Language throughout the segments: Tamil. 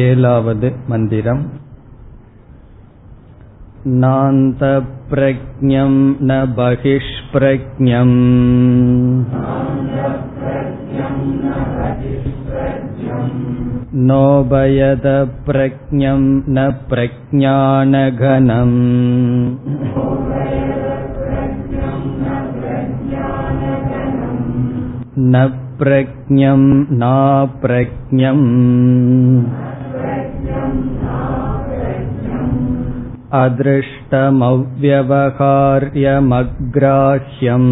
एलावद् मन्दिरम् नान्तप्रज्ञं न बहिष्प्रज्ञम् नोभयदप्रज्ञं न प्रज्ञानघनम् न प्रज्ञं नाप्रज्ञम् अदृष्टमव्यवहार्यमग्राह्यम्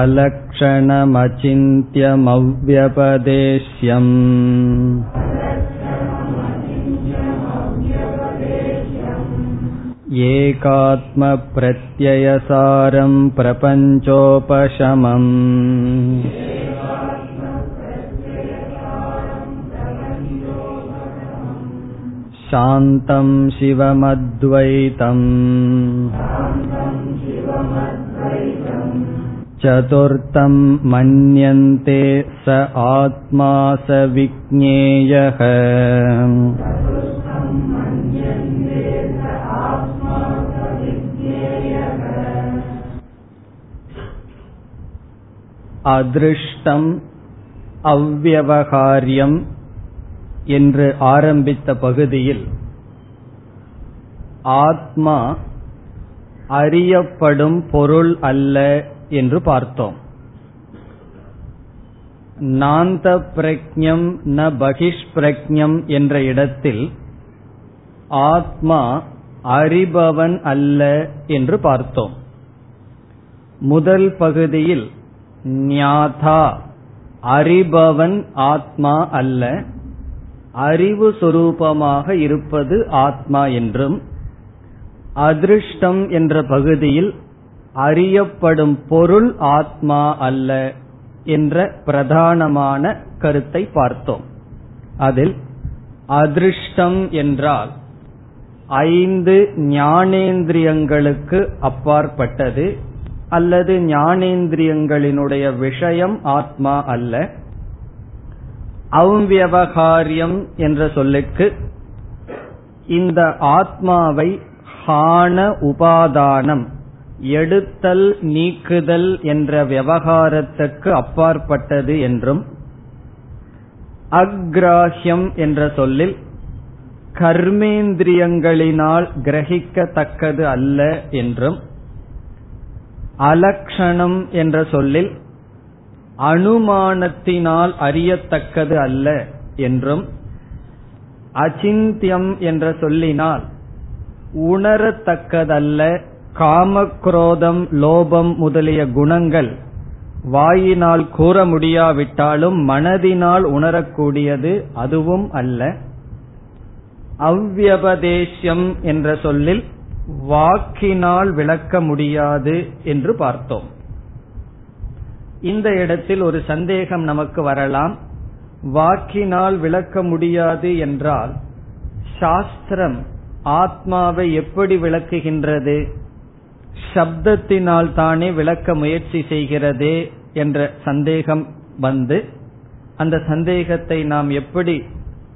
अलक्षणमचिन्त्यमव्यपदेश्यम् एकात्मप्रत्ययसारं प्रपञ्चोपशमम् शान्तं शिवमद्वैतम् चतुर्थं मन्यन्ते स आत्मा स विज्ञेयः अदृष्टम् अव्यवहार्यम् என்று ஆரம்பித்த பகுதியில் ஆத்மா அறியப்படும் பொருள் அல்ல என்று பார்த்தோம். நாந்த பிரக்ஞம் ந பகிஷ் பிரக்ஞம் என்ற இடத்தில் ஆத்மா அறிபவன் அல்ல என்று பார்த்தோம். முதல் பகுதியில் ஞாதா அறிபவன் ஆத்மா அல்ல அறிவு சொரூபமாக இருப்பது ஆத்மா என்றும் அதிருஷ்டம் என்ற பகுதியில் அறியப்படும் பொருள் ஆத்மா அல்ல என்ற பிரதானமான கருத்தை பார்த்தோம். அதில் அதிருஷ்டம் என்றால் ஐந்து ஞானேந்திரியங்களுக்கு அப்பாற்பட்டது அல்லது ஞானேந்திரியங்களினுடைய விஷயம் ஆத்மா அல்ல. அவ்வியவகாரியம் என்ற சொல்லுக்கு இந்த ஆத்மாவை ஹான உபாதானம் எடுத்தல் நீக்குதல் என்ற விவகாரத்துக்கு அப்பாற்பட்டது என்றும் அக்ராஹ்யம் என்ற சொல்லில் கர்மேந்திரியங்களினால் கிரகிக்கத்தக்கது அல்ல என்றும் அலக்ஷணம் என்ற சொல்லில் அனுமானத்தினால் அறியத்தக்கது அல்ல என்றும் அச்சிந்தியம் என்ற சொல்லினால் உணரத்தக்கதல்ல காமக்ரோதம் லோபம் முதலிய குணங்கள். வாயினால் கூற முடியாவிட்டாலும் மனதினால் உணரக்கூடியது அதுவும் அல்ல. அவ்வியபதேசியம் என்ற சொல்லில் வாக்கினால் விளக்க முடியாது என்று பார்த்தோம். இந்த இடத்தில் ஒரு சந்தேகம் நமக்கு வரலாம். வாக்கினால் விளக்க முடியாது என்றால் சாஸ்திரம் ஆத்மாவை எப்படி விளக்குகின்றது? சப்தத்தினால் தானே விளக்க முயற்சி செய்கிறது என்ற சந்தேகம் வந்து அந்த சந்தேகத்தை நாம் எப்படி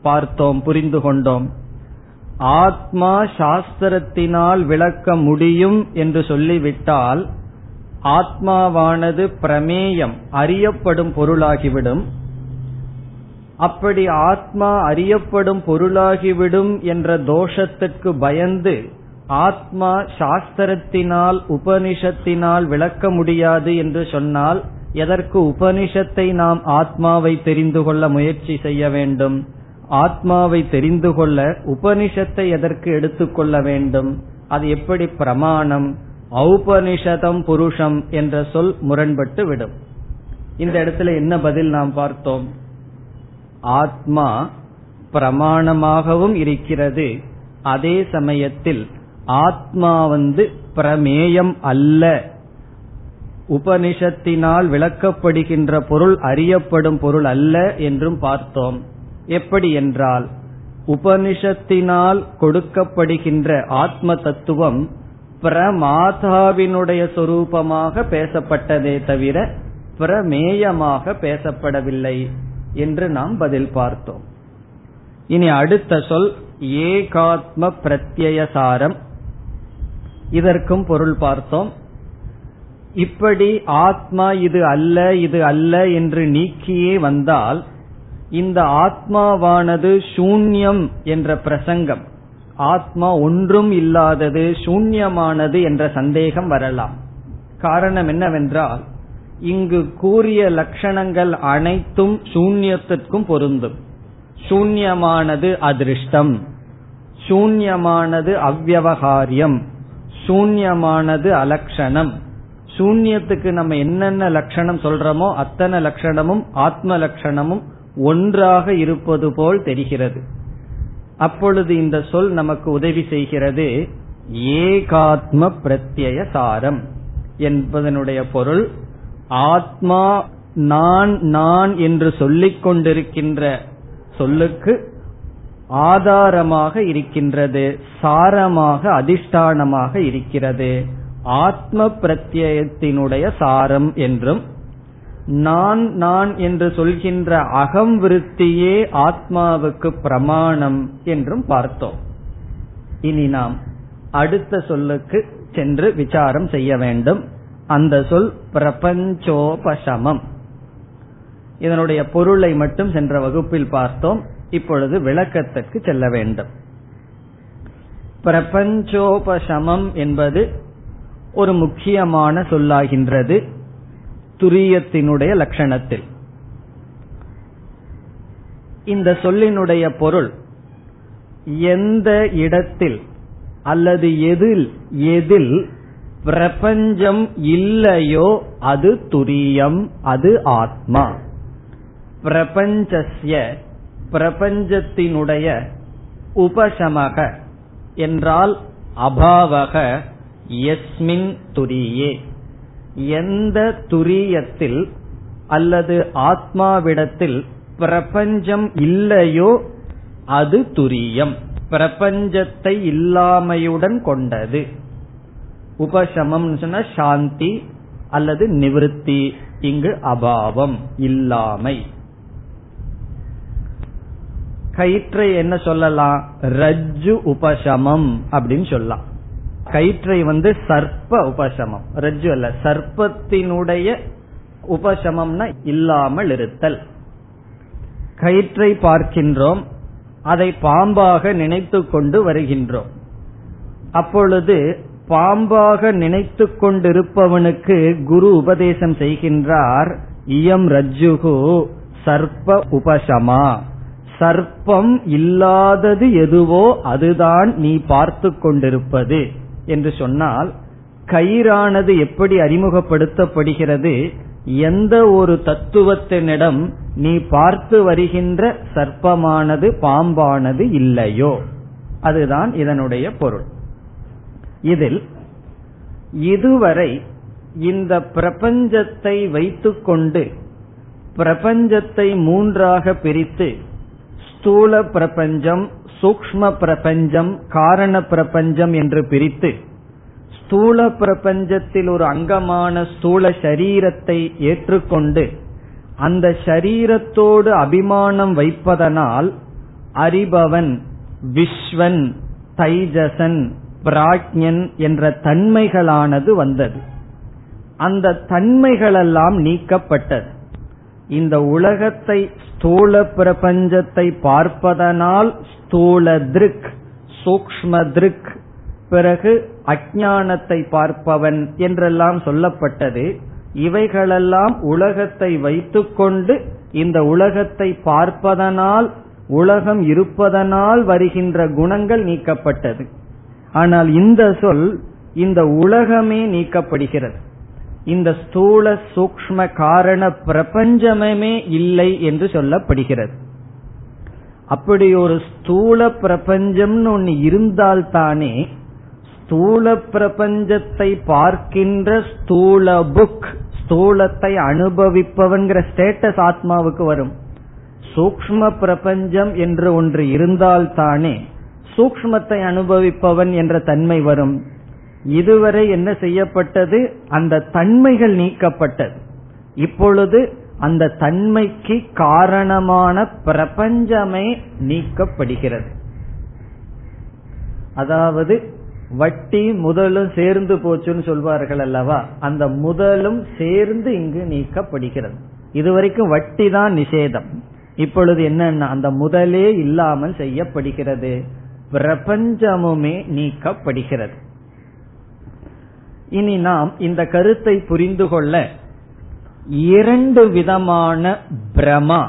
பார்த்தோம் புரிந்து கொண்டோம்? ஆத்மா சாஸ்திரத்தினால் விளக்க முடியும் என்று சொல்லிவிட்டால் ஆத்மாவானது பிரமேயம் அறியப்படும் பொருளாகிவிடும். அப்படி ஆத்மா அறியப்படும் பொருளாகிவிடும் என்ற தோஷத்திற்கு பயந்து ஆத்மா சாஸ்திரத்தினால் உபனிஷத்தினால் விளக்க முடியாது என்று சொன்னால் எதற்கு உபனிஷத்தை நாம் ஆத்மாவை தெரிந்து கொள்ள முயற்சி செய்ய வேண்டும்? ஆத்மாவை தெரிந்து கொள்ள உபனிஷத்தை எதற்கு எடுத்துக்கொள்ள வேண்டும்? அது எப்படி பிரமாணம்? ஔபனிஷதம் புருஷம் என்ற சொல் முரண்பட்டு விடும். இந்த இடத்துல என்ன பதில் நாம் பார்த்தோம்? ஆத்மா பிரமாணமாகவும் இருக்கிறது. அதே சமயத்தில் ஆத்மா வந்து பிரமேயம் அல்ல. உபனிஷத்தினால் விளக்கப்படுகின்ற பொருள் அறியப்படும் பொருள் அல்ல என்றும் பார்த்தோம். எப்படி என்றால் உபனிஷத்தினால் கொடுக்கப்படுகின்ற ஆத்ம தத்துவம் பிரமாதாவினுடைய சொரூபமாக பேசப்பட்டதே தவிர பிரமேயமாக பேசப்படவில்லை என்று நாம் பதில் பார்த்தோம். இனி அடுத்த சொல் ஏகாத்ம பிரத்யசாரம் இதற்கும் பொருள் பார்த்தோம். இப்படி ஆத்மா இது அல்ல இது அல்ல என்று நீக்கியே வந்தால் இந்த ஆத்மாவானது சூன்யம் என்ற பிரசங்கம் ஆத்மா ஒன்றும் இல்லாதது சூன்யமானது என்ற சந்தேகம் வரலாம். காரணம் என்னவென்றால் இங்கு கூறிய லட்சணங்கள் அனைத்தும் சூன்யத்திற்கும் பொருந்தும். சூன்யமானது அதிருஷ்டம் சூன்யமானது அவ்வகாரியம் சூன்யமானது அலக்ஷணம் சூன்யத்துக்கு நம்ம என்னென்ன லட்சணம் சொல்றோமோ அத்தனை லட்சணமும் ஆத்ம லட்சணமும் ஒன்றாக இருப்பது போல் தெரிகிறது. அப்பொழுது இந்த சொல் நமக்கு உதவி செய்கிறது. ஏகாத்ம பிரத்யய சாரம் என்பதனுடைய பொருள். ஆத்மா நான் நான் என்று சொல்லிக் கொண்டிருக்கின்ற சொல்லுக்கு ஆதாரமாக இருக்கின்றது. சாரமாக அதிஷ்டானமாக இருக்கிறது. ஆத்ம பிரத்யத்தினுடைய சாரம் என்றும் நான் நான் என்று சொல்கின்ற அகம் விருத்தியே ஆத்மாவுக்கு பிரமாணம் என்றும் பார்த்தோம். இனி நாம் அடுத்த சொல்லுக்கு சென்று விசாரம் செய்ய வேண்டும். அந்த சொல் பிரபஞ்சோபசமம். இதனுடைய பொருளை மட்டும் சென்ற வகுப்பில் பார்த்தோம். இப்பொழுது விளக்கத்திற்கு செல்ல வேண்டும். பிரபஞ்சோபசமம் என்பது ஒரு முக்கியமான சொல்லாகின்றது. துரியத்தினுடைய லட்சணத்தில். இந்த சொல்லினுடைய பொருள் எந்த இடத்தில் அல்லது எதில் எதில் பிரபஞ்சம் இல்லையோ அது துரியம் அது ஆத்மா. பிரபஞ்சஸ்ய பிரபஞ்சத்தினுடைய உபசமக என்றால் அபாவக எஸ்மின் துரியே. எந்த துரியத்தில் அல்லது ஆத்மாவிடத்தில் பிரபஞ்சம் இல்லையோ அது துரியம். பிரபஞ்சத்தை இல்லாமையுடன் கொண்டது. உபசமம் சொன்ன சாந்தி அல்லது நிவிருத்தி இங்கு அபாவம் இல்லாமை. கயிற்றை என்ன சொல்லலாம்? ரஜ்ஜு உபசமம் அப்படின்னு சொல்லலாம். கயிற்றை வந்து சர்ப்ப உபசமம். ரஜ்ஜு அல்ல சர்ப்பத்தினுடைய உபசமம்னா இல்லாமல் இருத்தல். கயிற்றை பார்க்கின்றோம் அதை பாம்பாக நினைத்து கொண்டு வருகின்றோம். அப்பொழுது பாம்பாக நினைத்து கொண்டிருப்பவனுக்கு குரு உபதேசம் செய்கின்றார் இயம் ரஜ்ஜுகு சர்ப்ப உபசமா. சர்ப்பம் இல்லாதது எதுவோ அதுதான் நீ பார்த்து கொண்டிருப்பது. என்று சொன்னால் கயிறானது எப்படி அறிமுகப்படுத்தப்படுகிறது எந்த ஒரு தத்துவத்தினிடம் நீ பார்த்து வருகின்ற சர்ப்பமானது பாம்பானது இல்லையோ? அதுதான் இதனுடைய பொருள். இதில் இதுவரை இந்த பிரபஞ்சத்தை வைத்துக்கொண்டு பிரபஞ்சத்தை மூன்றாக பிரித்து ஸ்தூல பிரபஞ்சம் சூக்ம பிரபஞ்சம் காரண பிரபஞ்சம் என்று பிரித்து ஸ்தூல பிரபஞ்சத்தில் ஒரு அங்கமான ஸ்தூல சரீரத்தை ஏற்றுக்கொண்டு அந்த சரீரத்தோடு அபிமானம் வைப்பதனால் அறிபவன் விஸ்வன் தைஜசன் பிராக்ஞன் என்ற தன்மைகளானது வந்தது. அந்த தன்மைகளெல்லாம் நீக்கப்பட்டது. இந்த உலகத்தை ஸ்தூல பிரபஞ்சத்தை பார்ப்பதனால் ஸ்தூல திருக் சூக்ம திருக் பிறகு அஜானத்தை பார்ப்பவன் என்றெல்லாம் சொல்லப்பட்டது. இவைகளெல்லாம் உலகத்தை வைத்துக்கொண்டு இந்த உலகத்தை பார்ப்பதனால் உலகம் இருப்பதனால் வருகின்ற குணங்கள் நீக்கப்பட்டது. ஆனால் இந்த சொல் இந்த உலகமே நீக்கப்படுகிறது. இந்த ஸ்தூல சூக்ம காரண பிரபஞ்சமே இல்லை என்று சொல்லப்படுகிறது. அப்படி ஒரு ஸ்தூல பிரபஞ்சம்னு ஒன்னு இருந்தால்தானே ஸ்தூல பிரபஞ்சத்தை பார்க்கின்ற ஸ்தூல புக் ஸ்தூலத்தை அனுபவிப்பவன்கிற ஸ்டேட்டஸ் ஆத்மாவுக்கு வரும். சூக்ம பிரபஞ்சம் என்று ஒன்று இருந்தால்தானே சூக்மத்தை அனுபவிப்பவன் என்ற தன்மை வரும். இதுவரை என்ன செய்யப்பட்டது? அந்த தன்மைகள் நீக்கப்பட்டது. இப்பொழுது அந்த தன்மைக்கு காரணமான பிரபஞ்சமே நீக்கப்படுகிறது. அதாவது வட்டி முதலும் சேர்ந்து போச்சுன்னு சொல்வார்கள் அல்லவா? அந்த முதலும் சேர்ந்து இங்கு நீக்கப்படுகிறது. இதுவரைக்கும் வட்டி தான் நிஷேதம். இப்பொழுது என்னன்னா அந்த முதலே இல்லாமல் செய்யப்படுகிறது. பிரபஞ்சமுமே நீக்கப்படுகிறது. இனி நாம் இந்த கருத்தை புரிந்து கொள்ள இரண்டு விதமான பிரமா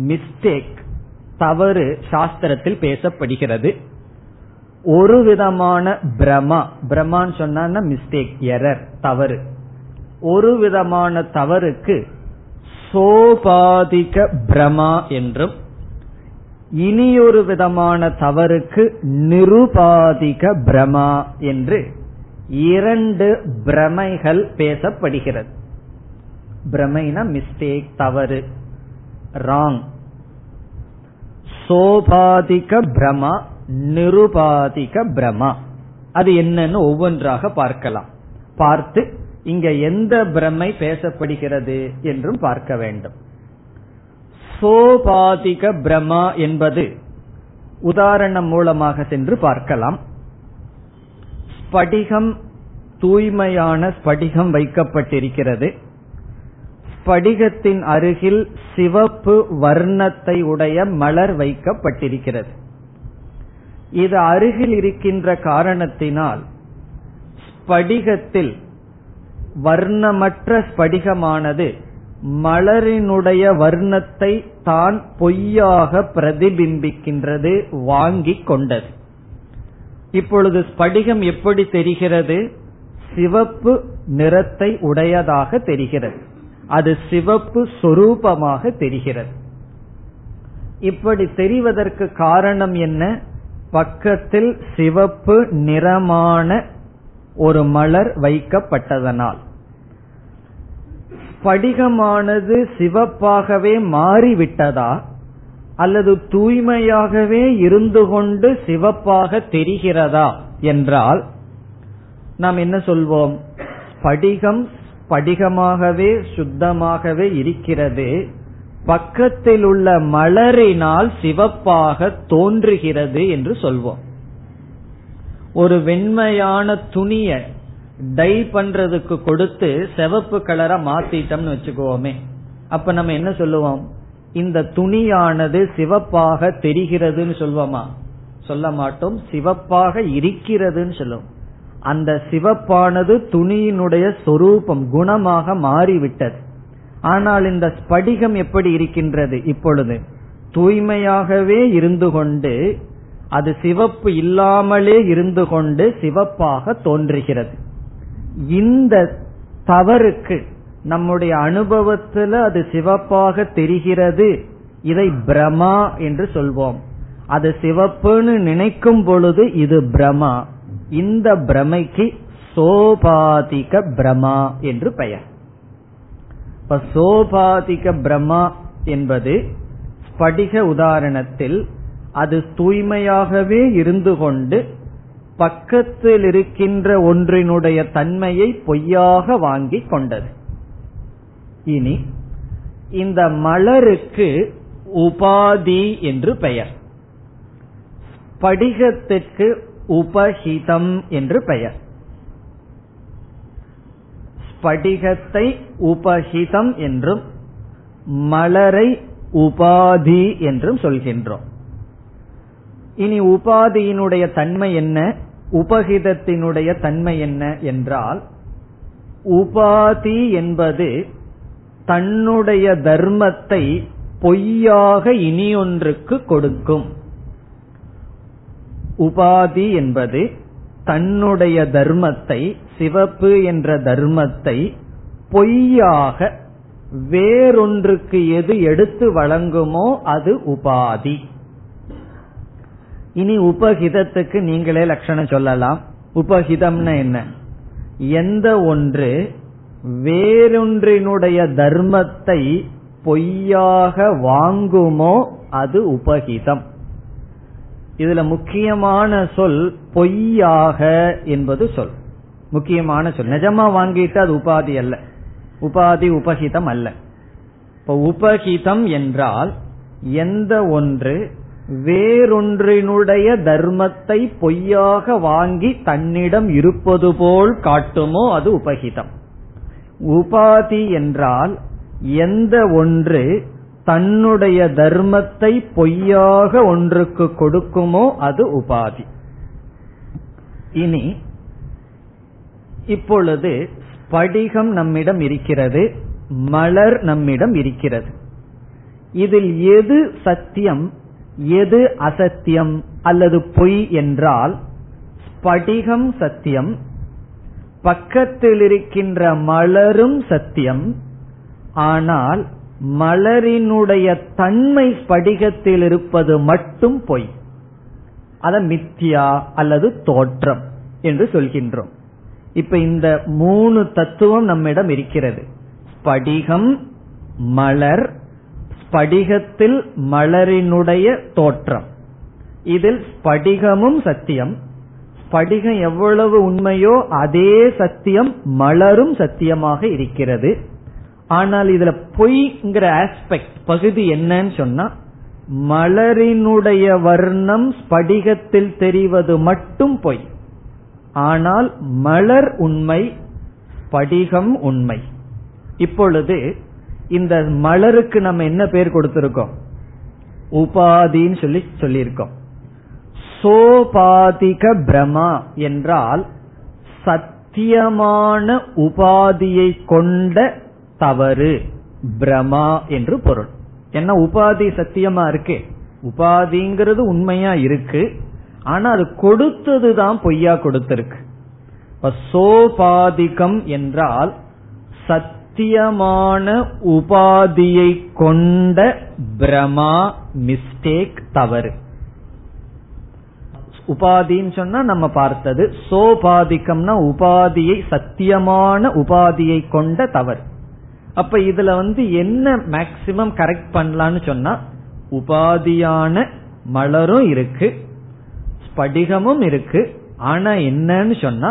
மிஸ்டேக் தவறு சாஸ்திரத்தில் பேசப்படுகிறது. ஒரு விதமான பிரமா பிரமான்னு சொன்னா மிஸ்டேக் எரர் தவறு. ஒரு விதமான தவறுக்கு சோபாதிக பிரமா என்றும் இனியொரு விதமான தவறுக்கு நிருபாதிக பிரமா என்று இரண்டு பிரமைகள் பேசப்படுகிறது. பிரமைனா மிஸ்டேக் தவறு ராங் சோபாதிக பிரமா நிருபாதிக பிரமா. அது என்னன்னு ஒவ்வொன்றாக பார்க்கலாம். பார்த்து இங்க எந்த பிரமை பேசப்படுகிறது என்றும் பார்க்க வேண்டும். சோபாதிக பிரமா என்பது உதாரணம் மூலமாக சென்று பார்க்கலாம். ஸ்படிகம் தூய்மையான ஸ்படிகம் வைக்கப்பட்டிருக்கிறது. ஸ்படிகத்தின் அருகில் சிவப்பு வர்ணத்தை உடைய மலர் வைக்கப்பட்டிருக்கிறது. இது அருகில் இருக்கின்ற காரணத்தினால் ஸ்படிகத்தில் வர்ணமற்ற ஸ்படிகமானது மலரினுடைய வர்ணத்தை தான் பொய்யாக பிரதிபிம்பிக்கின்றது வாங்கிக் கொண்டது. இப்பொழுது ஸ்படிகம் எப்படி தெரிகிறது? சிவப்பு நிறத்தை உடையதாக தெரிகிறது. அது சிவப்பு சொரூபமாக தெரிகிறது. இப்படி தெரிவதற்கு காரணம் என்ன? பக்கத்தில் சிவப்பு நிறமான ஒரு மலர் வைக்கப்பட்டதனால். படிகமானது சிவப்பாகவே மாறிவிட்டதா? அல்லது தூய்மையாகவே இருந்து கொண்டு சிவப்பாக தெரிகிறதா என்றால் நாம் என்ன சொல்வோம்? படிகம் படிகமாகவே சுத்தமாகவே இருக்கிறது. பக்கத்தில் உள்ள மலரினால் சிவப்பாக தோன்றுகிறது என்று சொல்வோம். ஒரு வெண்மையான துணிய டை பண்றதுக்கு கொடுத்து சிவப்பு கலரா மாத்திட்டோம்னு வச்சுக்கோமே. அப்ப நம்ம என்ன சொல்லுவோம்? இந்த துணியானது சிவப்பாக தெரிகிறதுன்னு சொல்வோமா? சொல்ல மாட்டோம். சிவப்பாக இருக்கிறதுன்னு சொல்லுவோம் அந்த சிவப்பானது துணியினுடைய சொரூபம் குணமாக மாறிவிட்டது. ஆனால் இந்த ஸ்படிகம் எப்படி இருக்கின்றது இப்பொழுது? தூய்மையாகவே இருந்து கொண்டு அது சிவப்பு இல்லாமலே இருந்து கொண்டு சிவப்பாக தோன்றுகிறது. இந்த தவறுக்கு நம்முடைய அனுபவத்துல அது சிவப்பாக தெரிகிறது. இதை பிரமா என்று சொல்வோம். அது சிவப்புன்னு நினைக்கும் பொழுது இது பிரமா. இந்த பிரமைக்கு சோபாதிக பிரமா என்று பெயர். இப்ப சோபாதிக பிரமா என்பது ஸ்படிக உதாரணத்தில் அது தூய்மையாகவே இருந்து கொண்டு பக்கத்தில் இருக்கின்ற ஒன்றினுடைய தன்மையை பொய்யாக வாங்கி கொண்டது. இனி இந்த மலருக்கு உபாதி என்று பெயர். படிகத்திற்கு உபஹிதம் என்று பெயர். ஸ்படிகத்தை உபஹிதம் என்றும் மலரை உபாதி என்றும் சொல்கின்றோம். இனி உபாதியினுடைய தன்மை என்ன? உபகிதத்தினுடைய தன்மை என்ன என்றால் உபாதி என்பது தன்னுடைய தர்மத்தை பொய்யாக இனியொன்றுக்கு கொடுக்கும். உபாதி என்பது தன்னுடைய தர்மத்தை சிவப்பு என்ற தர்மத்தை பொய்யாக வேறொன்றுக்கு எது எடுத்து வழங்குமோ அது உபாதி. இனி உபகிதத்துக்கு நீங்களே லட்சணம் சொல்லலாம். உபகிதம்னா என்ன? எந்த ஒன்று வேறொன்றினுடைய தர்மத்தை பொய்யாக வாங்குமோ அது உபகிதம். இதுல முக்கியமான சொல் பொய்யாக என்பது சொல். முக்கியமான சொல். நிஜமா வாங்கிட்டு அது உபாதி அல்ல. உபாதி உபகிதம் அல்ல. இப்ப உபகிதம் என்றால் எந்த ஒன்று வேறொன்றினுடைய தர்மத்தை பொய்யாக வாங்கி தன்னிடம் இருப்பது போல் காட்டுமோ அது உபகிதம். உபாதி என்றால் எந்த ஒன்று தன்னுடைய தர்மத்தை பொய்யாக ஒன்றுக்கு கொடுக்குமோ அது உபாதி. இனி இப்பொழுது ஸ்படிகம் நம்மிடம் இருக்கிறது மலர் நம்மிடம் இருக்கிறது. இதில் எது சத்தியம் எது அசத்தியம் அல்லது பொய் என்றால் ஸ்படிகம் சத்தியம் பக்கத்தில் இருக்கின்ற மலரும் சத்தியம் ஆனால் மலரினுடைய தன்மை ஸ்படிகத்தில் இருப்பது மட்டும் பொய். அத மித்தியா அல்லது தோற்றம் என்று சொல்கின்றோம். இப்ப இந்த மூணு தத்துவம் நம்மிடம் இருக்கிறது. ஸ்படிகம் மலர் ஸ்படிகத்தில் மலரினுடைய தோற்றம். இதில் ஸ்படிகமும் சத்தியம் படிகம் எவ்வளவு உண்மையோ அதே சத்தியம் மலரும் சத்தியமாக இருக்கிறது. ஆனால் இதுல பொய்ங்கிற ஆஸ்பெக்ட் பகுதி என்னன்னு சொன்னா மலரினுடைய வர்ணம் ஸ்படிகத்தில் தெரிவது மட்டும் பொய். ஆனால் மலர் உண்மை ஸ்படிகம் உண்மை. இப்பொழுது இந்த மலருக்கு நம்ம என்ன பேர் கொடுத்திருக்கோம்? உபாதின்னு சொல்லி சொல்லியிருக்கோம். சோபாதிக பிரமா என்றால் சத்தியமான உபாதியை கொண்ட தவறு பிரமா என்று பொருள். என்ன உபாதி சத்தியமா இருக்கு? உபாதிங்கிறது உண்மையா இருக்கு. ஆனா அது கொடுத்ததுதான் பொய்யா கொடுத்திருக்கு. சோபாதிகம் என்றால் சத்தியமான உபாதியை கொண்ட பிரமா மிஸ்டேக் தவறு. உபாதின்னு சொன்னா நம்ம பார்த்தது. சோபாதிக்கம்னா உபாதியை சத்தியமான உபாதியை கொண்ட தவறு. அப்ப இதுல வந்து என்ன மேக்சிமம் கரெக்ட் பண்ணலாம்னு சொன்னா உபாதியான மலரும் இருக்கு ஸ்படிகமும் இருக்கு. ஆனா என்னன்னு சொன்னா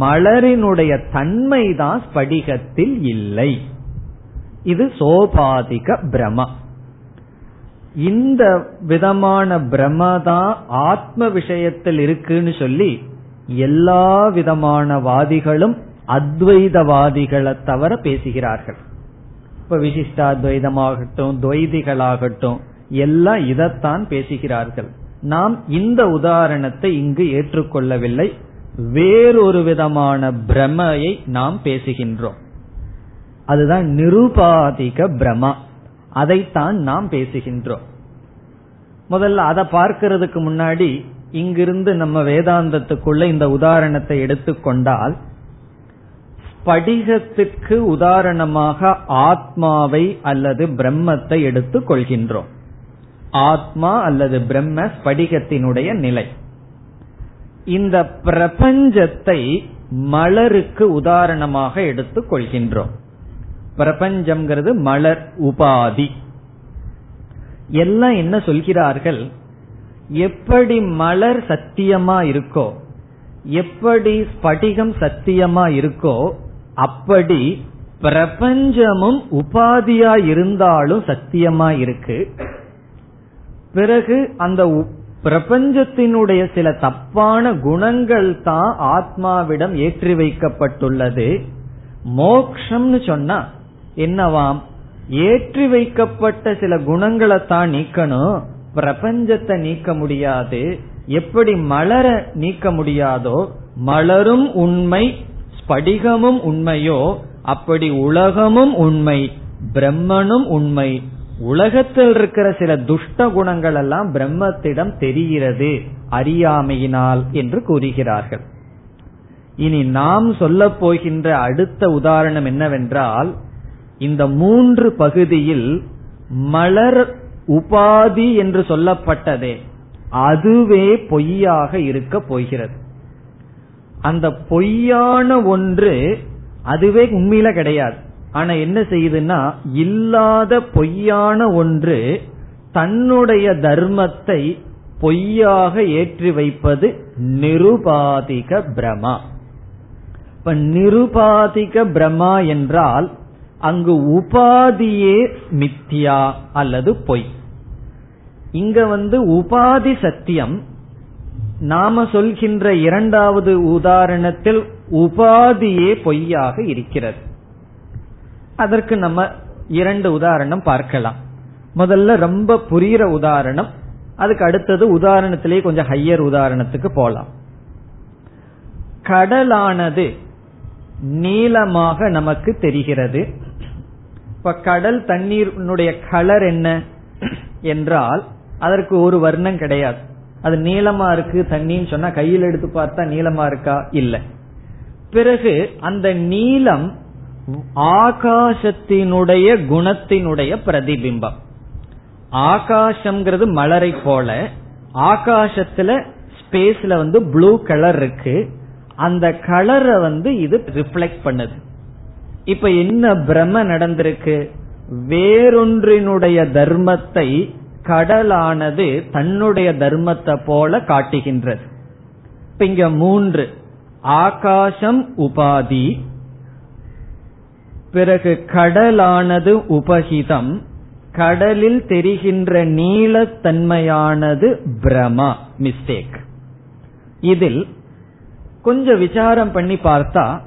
மலரினுடைய தன்மை தான் ஸ்படிகத்தில் இல்லை. இது சோபாதிக பிரம. இந்த விதமான பிரம தான் ஆத்ம விஷயத்தில் இருக்குன்னு சொல்லி எல்லா விதமான வாதிகளும் அத்வைதவாதிகளை தவிர பேசுகிறார்கள். இப்ப விசிஷ்டாத்வைதமாகட்டும் துவைதிகளாகட்டும் எல்லாம் இதைத்தான் பேசுகிறார்கள். நாம் இந்த உதாரணத்தை இங்கு ஏற்றுக்கொள்ளவில்லை. வேறொரு விதமான பிரமையை நாம் பேசுகின்றோம். அதுதான் நிருபாதிக பிரமா அதைத்தான் நாம் பேசுகின்றோம். முதல்ல அதை பார்க்கிறதுக்கு முன்னாடி இங்கிருந்து நம்ம வேதாந்தத்துக்குள்ள இந்த உதாரணத்தை எடுத்துக்கொண்டால் ஸ்படிகத்துக்கு உதாரணமாக ஆத்மாவை அல்லது பிரம்மத்தை எடுத்துக் கொள்கின்றோம். ஆத்மா அல்லது பிரம்ம ஸ்படிகத்தினுடைய நிலை. இந்த பிரபஞ்சத்தை மலருக்கு உதாரணமாக எடுத்துக் கொள்கின்றோம். பிரபஞ்சம்ங்கிறது மலர் உபாதி. எல்லாம் என்ன சொல்கிறார்கள்? எப்படி மலர் சத்தியமா இருக்கோ எப்படி ஸ்படிகம் சத்தியமா இருக்கோ அப்படி பிரபஞ்சமும் உபாதியா இருந்தாலும் சத்தியமா இருக்கு. பிறகு அந்த பிரபஞ்சத்தினுடைய சில தப்பான குணங்கள் தான் ஆத்மாவிடம் ஏற்றி வைக்கப்பட்டுள்ளது. மோக்ஷம்னு சொன்னா என்னவாம்? ஏற்றி வைக்கப்பட்ட சில குணங்களை தான் நீக்கணும். பிரபஞ்சத்தை நீக்க முடியாது. எப்படி மலர நீக்க முடியாதோ மலரும் உண்மை ஸ்படிகமும் உண்மையோ அப்படி உலகமும் உண்மை பிரம்மனும் உண்மை. உலகத்தில் இருக்கிற சில துஷ்ட குணங்கள் எல்லாம் பிரம்மத்திடம் தெரிகிறது அறியாமையினால் என்று கூறுகிறார்கள். இனி நாம் சொல்ல போகின்ற அடுத்த உதாரணம் என்னவென்றால் இந்த மூன்று பகுதியில் மலர் உபாதி என்று சொல்லப்பட்டதே. அதுவே பொய்யாக இருக்க போகிறது. அந்த பொய்யான ஒன்று அதுவே உண்மையில கிடையாது. ஆனா என்ன செய்யுதுன்னா இல்லாத பொய்யான ஒன்று தன்னுடைய தர்மத்தை பொய்யாக ஏற்றி வைப்பது நிருபாதிக பிரமா. இப்ப நிருபாதிக பிரமா என்றால் அங்கு உபாதியே மித்தியா அல்லது பொய். இங்க வந்து உபாதி சத்தியம். நாம சொல்கின்ற இரண்டாவது உதாரணத்தில் உபாதியே பொய்யாக இருக்கிறது. அதற்கு நம்ம இரண்டு உதாரணம் பார்க்கலாம். முதல்ல ரொம்ப புரிகிற உதாரணம். அதுக்கு அடுத்தது உதாரணத்திலேயே கொஞ்சம் ஹையர் உதாரணத்துக்கு போலாம். கடலானது நீளமாக நமக்கு தெரிகிறது. இப்ப கடல் தண்ணீருடைய கலர் என்ன? என்றால் அதற்கு ஒரு வர்ணம் கிடையாது. அது நீளமா இருக்கு தண்ணின்னு சொன்னா கையில் எடுத்து பார்த்தா நீளமா இருக்கா? இல்ல. பிறகு அந்த நீளம் ஆகாசத்தினுடைய குணத்தினுடைய பிரதிபிம்பம். ஆகாசம்ங்கிறது மலரை போல ஆகாசத்துல ஸ்பேஸ்ல வந்து ப்ளூ கலர் இருக்கு. அந்த கலரை வந்து இது ரிஃப்ளெக்ட் பண்ணுது. இப்ப என்ன பிரம நடந்திருக்கு? வேறொன்றினுடைய தர்மத்தை கடலானது தன்னுடைய தர்மத்தை போல காட்டுகின்றது. இப்ப இங்க மூன்று. ஆகாசம் உபாதி. பிறகு கடலானது உபகிதம். கடலில் தெரிகின்ற நீளத்தன்மையானது பிரமா மிஸ்டேக் இதில் கொஞ்சம் விசாரம் பண்ணி பார்த்தா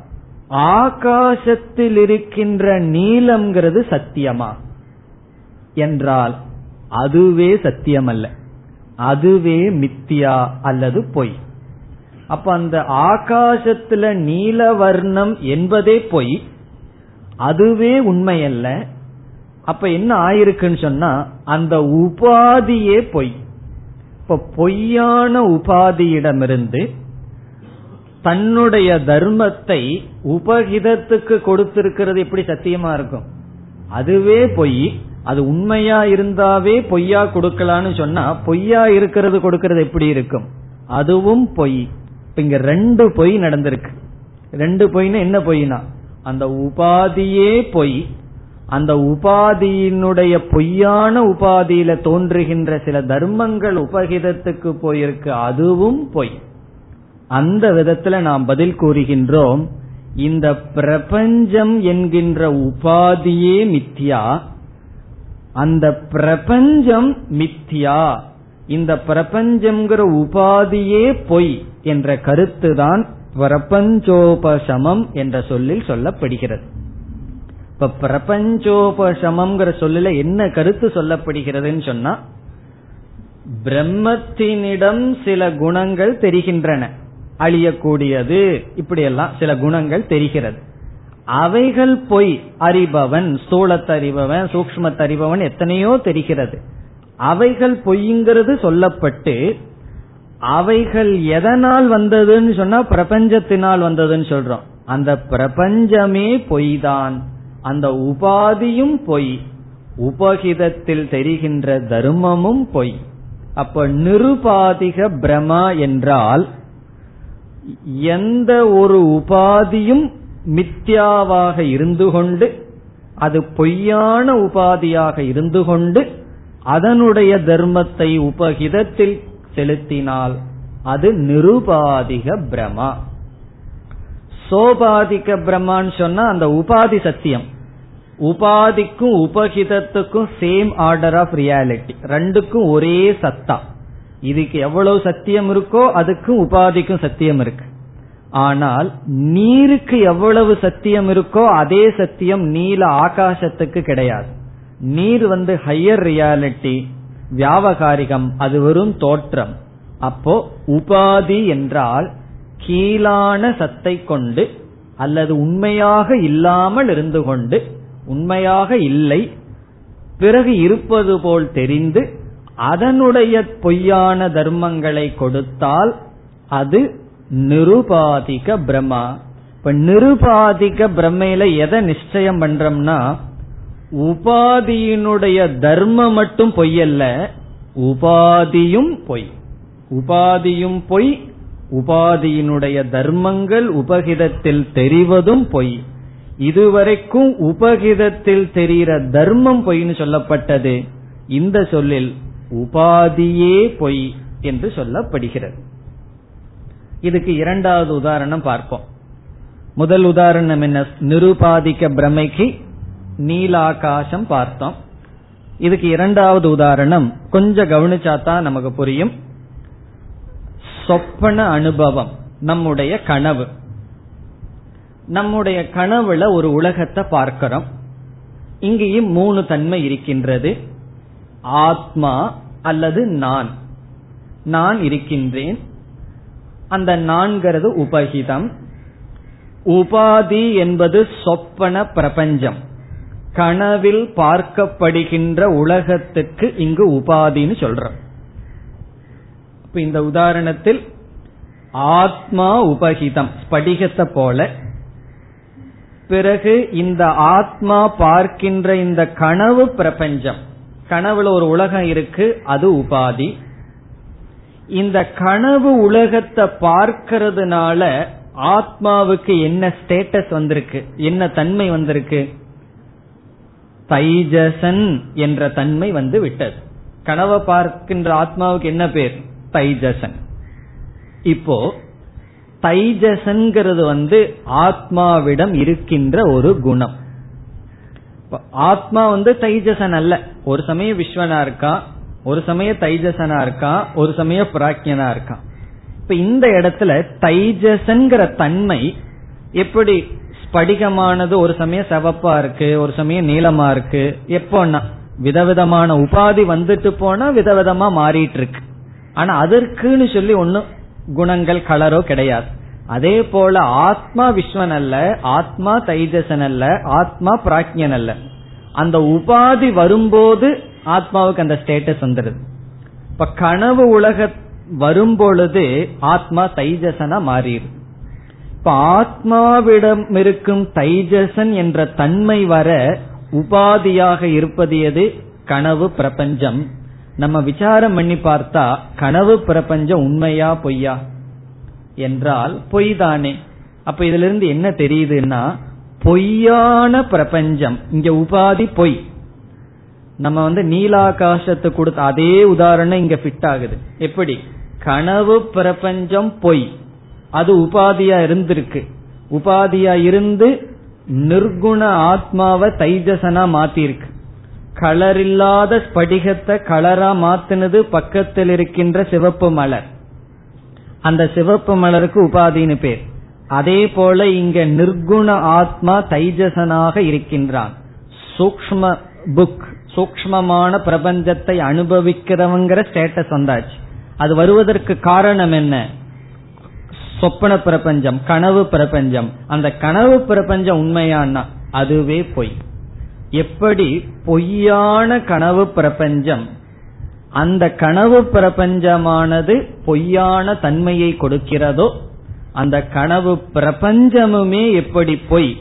ஆகாசத்தில் இருக்கின்ற நீளம்ங்கிறது சத்தியமா? என்றால் அதுவே சத்தியம் அல்ல அதுவே மித்தியா அல்லது பொய். அப்ப அந்த ஆகாசத்துல நீலவர்ணம் என்பதே பொய். அதுவே உண்மையல்ல. அப்ப என்ன ஆயிருக்குன்னு சொன்னா அந்த உபாதியே பொய். இப்ப பொய்யான உபாதியிடமிருந்து தன்னுடைய தர்மத்தை உபகிதத்துக்கு கொடுத்திருக்கிறது எப்படி சத்தியமா இருக்கும்? அதுவே பொய். அது உண்மையா இருந்தாவே பொய்யா கொடுக்கலான்னு சொன்னா பொய்யா இருக்கிறது கொடுக்கறது எப்படி இருக்கும்? அதுவும் பொய். இங்க ரெண்டு பொய் நடந்திருக்கு. ரெண்டு பொய்னா என்ன பொய்னா? அந்த உபாதியே பொய். அந்த உபாதியினுடைய பொய்யான உபாதியில தோன்றுகின்ற சில தர்மங்கள் உபகிதத்துக்கு போயிருக்கு. அதுவும் பொய். அந்த விதத்துல நாம் பதில் கூறுகின்றோம் இந்த பிரபஞ்சம் என்கின்ற உபாதியே மித்யா அந்த பிரபஞ்சம் மித்யா இந்த பிரபஞ்சம்ங்கிற உபாதியே பொய் என்ற கருத்துதான் பிரபஞ்சோபசமம் என்ற சொல்லில் சொல்லப்படுகிறது. இப்ப பிரபஞ்சோபசமம்ங்கிற சொல்லல என்ன கருத்து சொல்லப்படுகிறதுன்னு சொன்னா பிரம்மத்தினிடம் சில குணங்கள் தெரிகின்றன. அழியக்கூடியது. இப்படியெல்லாம் சில குணங்கள் தெரிகிறது. அவைகள் பொய் அறிபவன் ஸ்தூலத்தறிபவன் சூக்மத்தறிபவன் எத்தனையோ தெரிகிறது. அவைகள் பொய்ங்கிறது சொல்லப்பட்டு அவைகள் எதனால் வந்ததுன்னு சொன்னா பிரபஞ்சத்தினால் வந்ததுன்னு சொல்றோம். அந்த பிரபஞ்சமே பொய் தான் அந்த உபாதியும் பொய். உபகிதத்தில் தெரிகின்ற தர்மமும் பொய். அப்ப நிருபாதிக பிரமா என்றால் எந்த ஒரு உபாதியும் மித்யாவாக இருந்து கொண்டு அது பொய்யான உபாதியாக இருந்து கொண்டு அதனுடைய தர்மத்தை உபகிதத்தில் செலுத்தினால் அது நிருபாதிக பிரமா. சோபாதிக பிரம்மான்னு சொன்னா அந்த உபாதி சத்தியம். உபாதிக்கும் உபகிதத்துக்கும் சேம் ஆர்டர் ஆஃப் ரியாலிட்டி ரெண்டுக்கும் ஒரே சத்தா. இதுக்கு எவ்வளவு சத்தியம் இருக்கோ அதுக்கும் உபாதிக்கும் சத்தியம் இருக்கு. ஆனால் நீருக்கு எவ்வளவு சத்தியம் இருக்கோ அதே சத்தியம் நீல ஆகாசத்துக்கு கிடையாது. நீர் வந்து ஹையர் ரியாலிட்டி வியாபகாரிகம் அது வெறும் தோற்றம். அப்போ உபாதி என்றால் கீழான சத்தை கொண்டு அல்லது உண்மையாக இல்லாமல் இருந்து கொண்டு உண்மையாக இல்லை பிறகு இருப்பது போல் தெரிந்து அதனுடைய பொய்யான தர்மங்களை கொடுத்தால் அது நிருபாதிக பிரம்மா. இப்ப நிருபாதிக பிரம்மையில எதை நிச்சயம் பண்றோம்னா உபாதியினுடைய தர்மம் மட்டும் பொய்யல்ல உபாதியும் பொய். உபாதியும் பொய் உபாதியினுடைய தர்மங்கள் உபகிதத்தில் தெரிவதும் பொய். இதுவரைக்கும் உபகிதத்தில் தெரிகிற தர்மம் பொய்னு சொல்லப்பட்டது. இந்த சொல்லில் உபாதியே பொய் என்று சொல்லப்படுகிறது. இதுக்கு இரண்டாவது உதாரணம் பார்ப்போம். முதல் உதாரணம் என்ன? நிருபாதிக்க பிரமைக்கு நீலாகாசம் பார்த்தோம். இதுக்கு இரண்டாவது உதாரணம் கொஞ்சம் கவனிச்சாதான் நமக்கு புரியும். சொப்பன அனுபவம் நம்முடைய கனவு. நம்முடைய கனவுல ஒரு உலகத்தை பார்க்கிறோம். இங்கேயும் மூணு தன்மை இருக்கின்றது. ஆத்மா அல்லது நான். நான் இருக்கின்றேன். அந்த நான்கிறது உபகிதம். உபாதி என்பது சொப்பன பிரபஞ்சம். கனவில் பார்க்கப்படுகின்ற உலகத்துக்கு இங்கு உபாதின்னு சொல்றோம். இப்ப இந்த உதாரணத்தில் ஆத்மா உபகிதம் ஸ்படிகத்தை போல. பிறகு இந்த ஆத்மா பார்க்கின்ற இந்த கனவு பிரபஞ்சம். கனவுல ஒரு உலகம் இருக்கு அது உபாதி. இந்த கனவு உலகத்தை பார்க்கறதுனால ஆத்மாவுக்கு என்ன ஸ்டேட்டஸ் வந்திருக்கு என்ன தன்மை வந்திருக்கு? தைஜசன் என்ற தன்மை வந்து விட்டது. கனவை பார்க்கின்ற ஆத்மாவுக்கு என்ன பேர்? தைஜசன். இப்போ தைஜசன்கிறது வந்து ஆத்மாவிடம் இருக்கின்ற ஒரு குணம். ஆத்மா வந்து தைஜசன் அல்ல. ஒரு சமயம் விஸ்வனா இருக்கா? ஒரு சமயம் தைஜசனா இருக்கா? ஒரு சமயம் பிராக்யனா இருக்கா? இப்ப இந்த இடத்துல தைஜசன்கிற தன்மை எப்படி ஸ்படிகமானது ஒரு சமயம் செவப்பா இருக்கு ஒரு சமயம் நீளமா இருக்கு எப்போன்னா விதவிதமான உபாதி வந்துட்டு போனா விதவிதமா மாறிட்டு இருக்கு. ஆனா அதற்குன்னு சொல்லி ஒன்னும் குணங்கள் கலரோ கிடையாது. அதே போல ஆத்மா விஸ்வன் அல்ல ஆத்மா தைஜசன் அல்ல ஆத்மா பிராக்யன் அல்ல. அந்த உபாதி வரும்போது ஆத்மாவுக்கு அந்த ஸ்டேட்டஸ் வந்துடுது. இப்ப கனவு உலக வரும்பொழுது ஆத்மா தைஜசனா மாறிடுது. இப்ப ஆத்மாவிடம் இருக்கும் தைஜசன் என்ற தன்மை வர உபாதியாக இருப்பது எது? கனவு பிரபஞ்சம். நம்ம விசாரம் பண்ணி பார்த்தா கனவு பிரபஞ்சம் உண்மையா பொய்யா? என்றால் பொய் தானே அப்ப இதுல இருந்து என்ன தெரியுதுன்னா பொய்யான பிரபஞ்சம் இங்க உபாதி பொய். நம்ம வந்து நீலாகாசத்தை கொடுத்த அதே உதாரணம் இங்க ஃபிட் ஆகுது. எப்படி? கனவு பிரபஞ்சம் பொய். அது உபாதியா இருந்திருக்கு. உபாதியா இருந்து நிர்குண ஆத்மாவை தைஜசனா மாத்திருக்கு கலர் இல்லாத ஸ்படிகத்தை கலரா மாத்தினது பக்கத்தில் இருக்கின்ற சிவப்பு மலர். அந்த சிவப்பு மலருக்கு உபாதின்னு பேர். அதே போல இங்க நிர்குண ஆத்மா தைஜசனாக இருக்கின்றான். சூக்ம புக் சூக்மமான பிரபஞ்சத்தை அனுபவிக்கிறவங்கிற ஸ்டேட்டஸ் வந்தாச்சு. அது வருவதற்கு காரணம் என்ன? சொப்பன பிரபஞ்சம் கனவு பிரபஞ்சம். அந்த கனவு பிரபஞ்சம் உண்மையானா? அதுவே பொய். எப்படி பொய்யான கனவு பிரபஞ்சம் அந்த கனவு பிரபஞ்சமானது பொய்யான தன்மையை கொடுக்கிறதோ அந்த கனவு பிரபஞ்சமுமே எப்படி பொய்?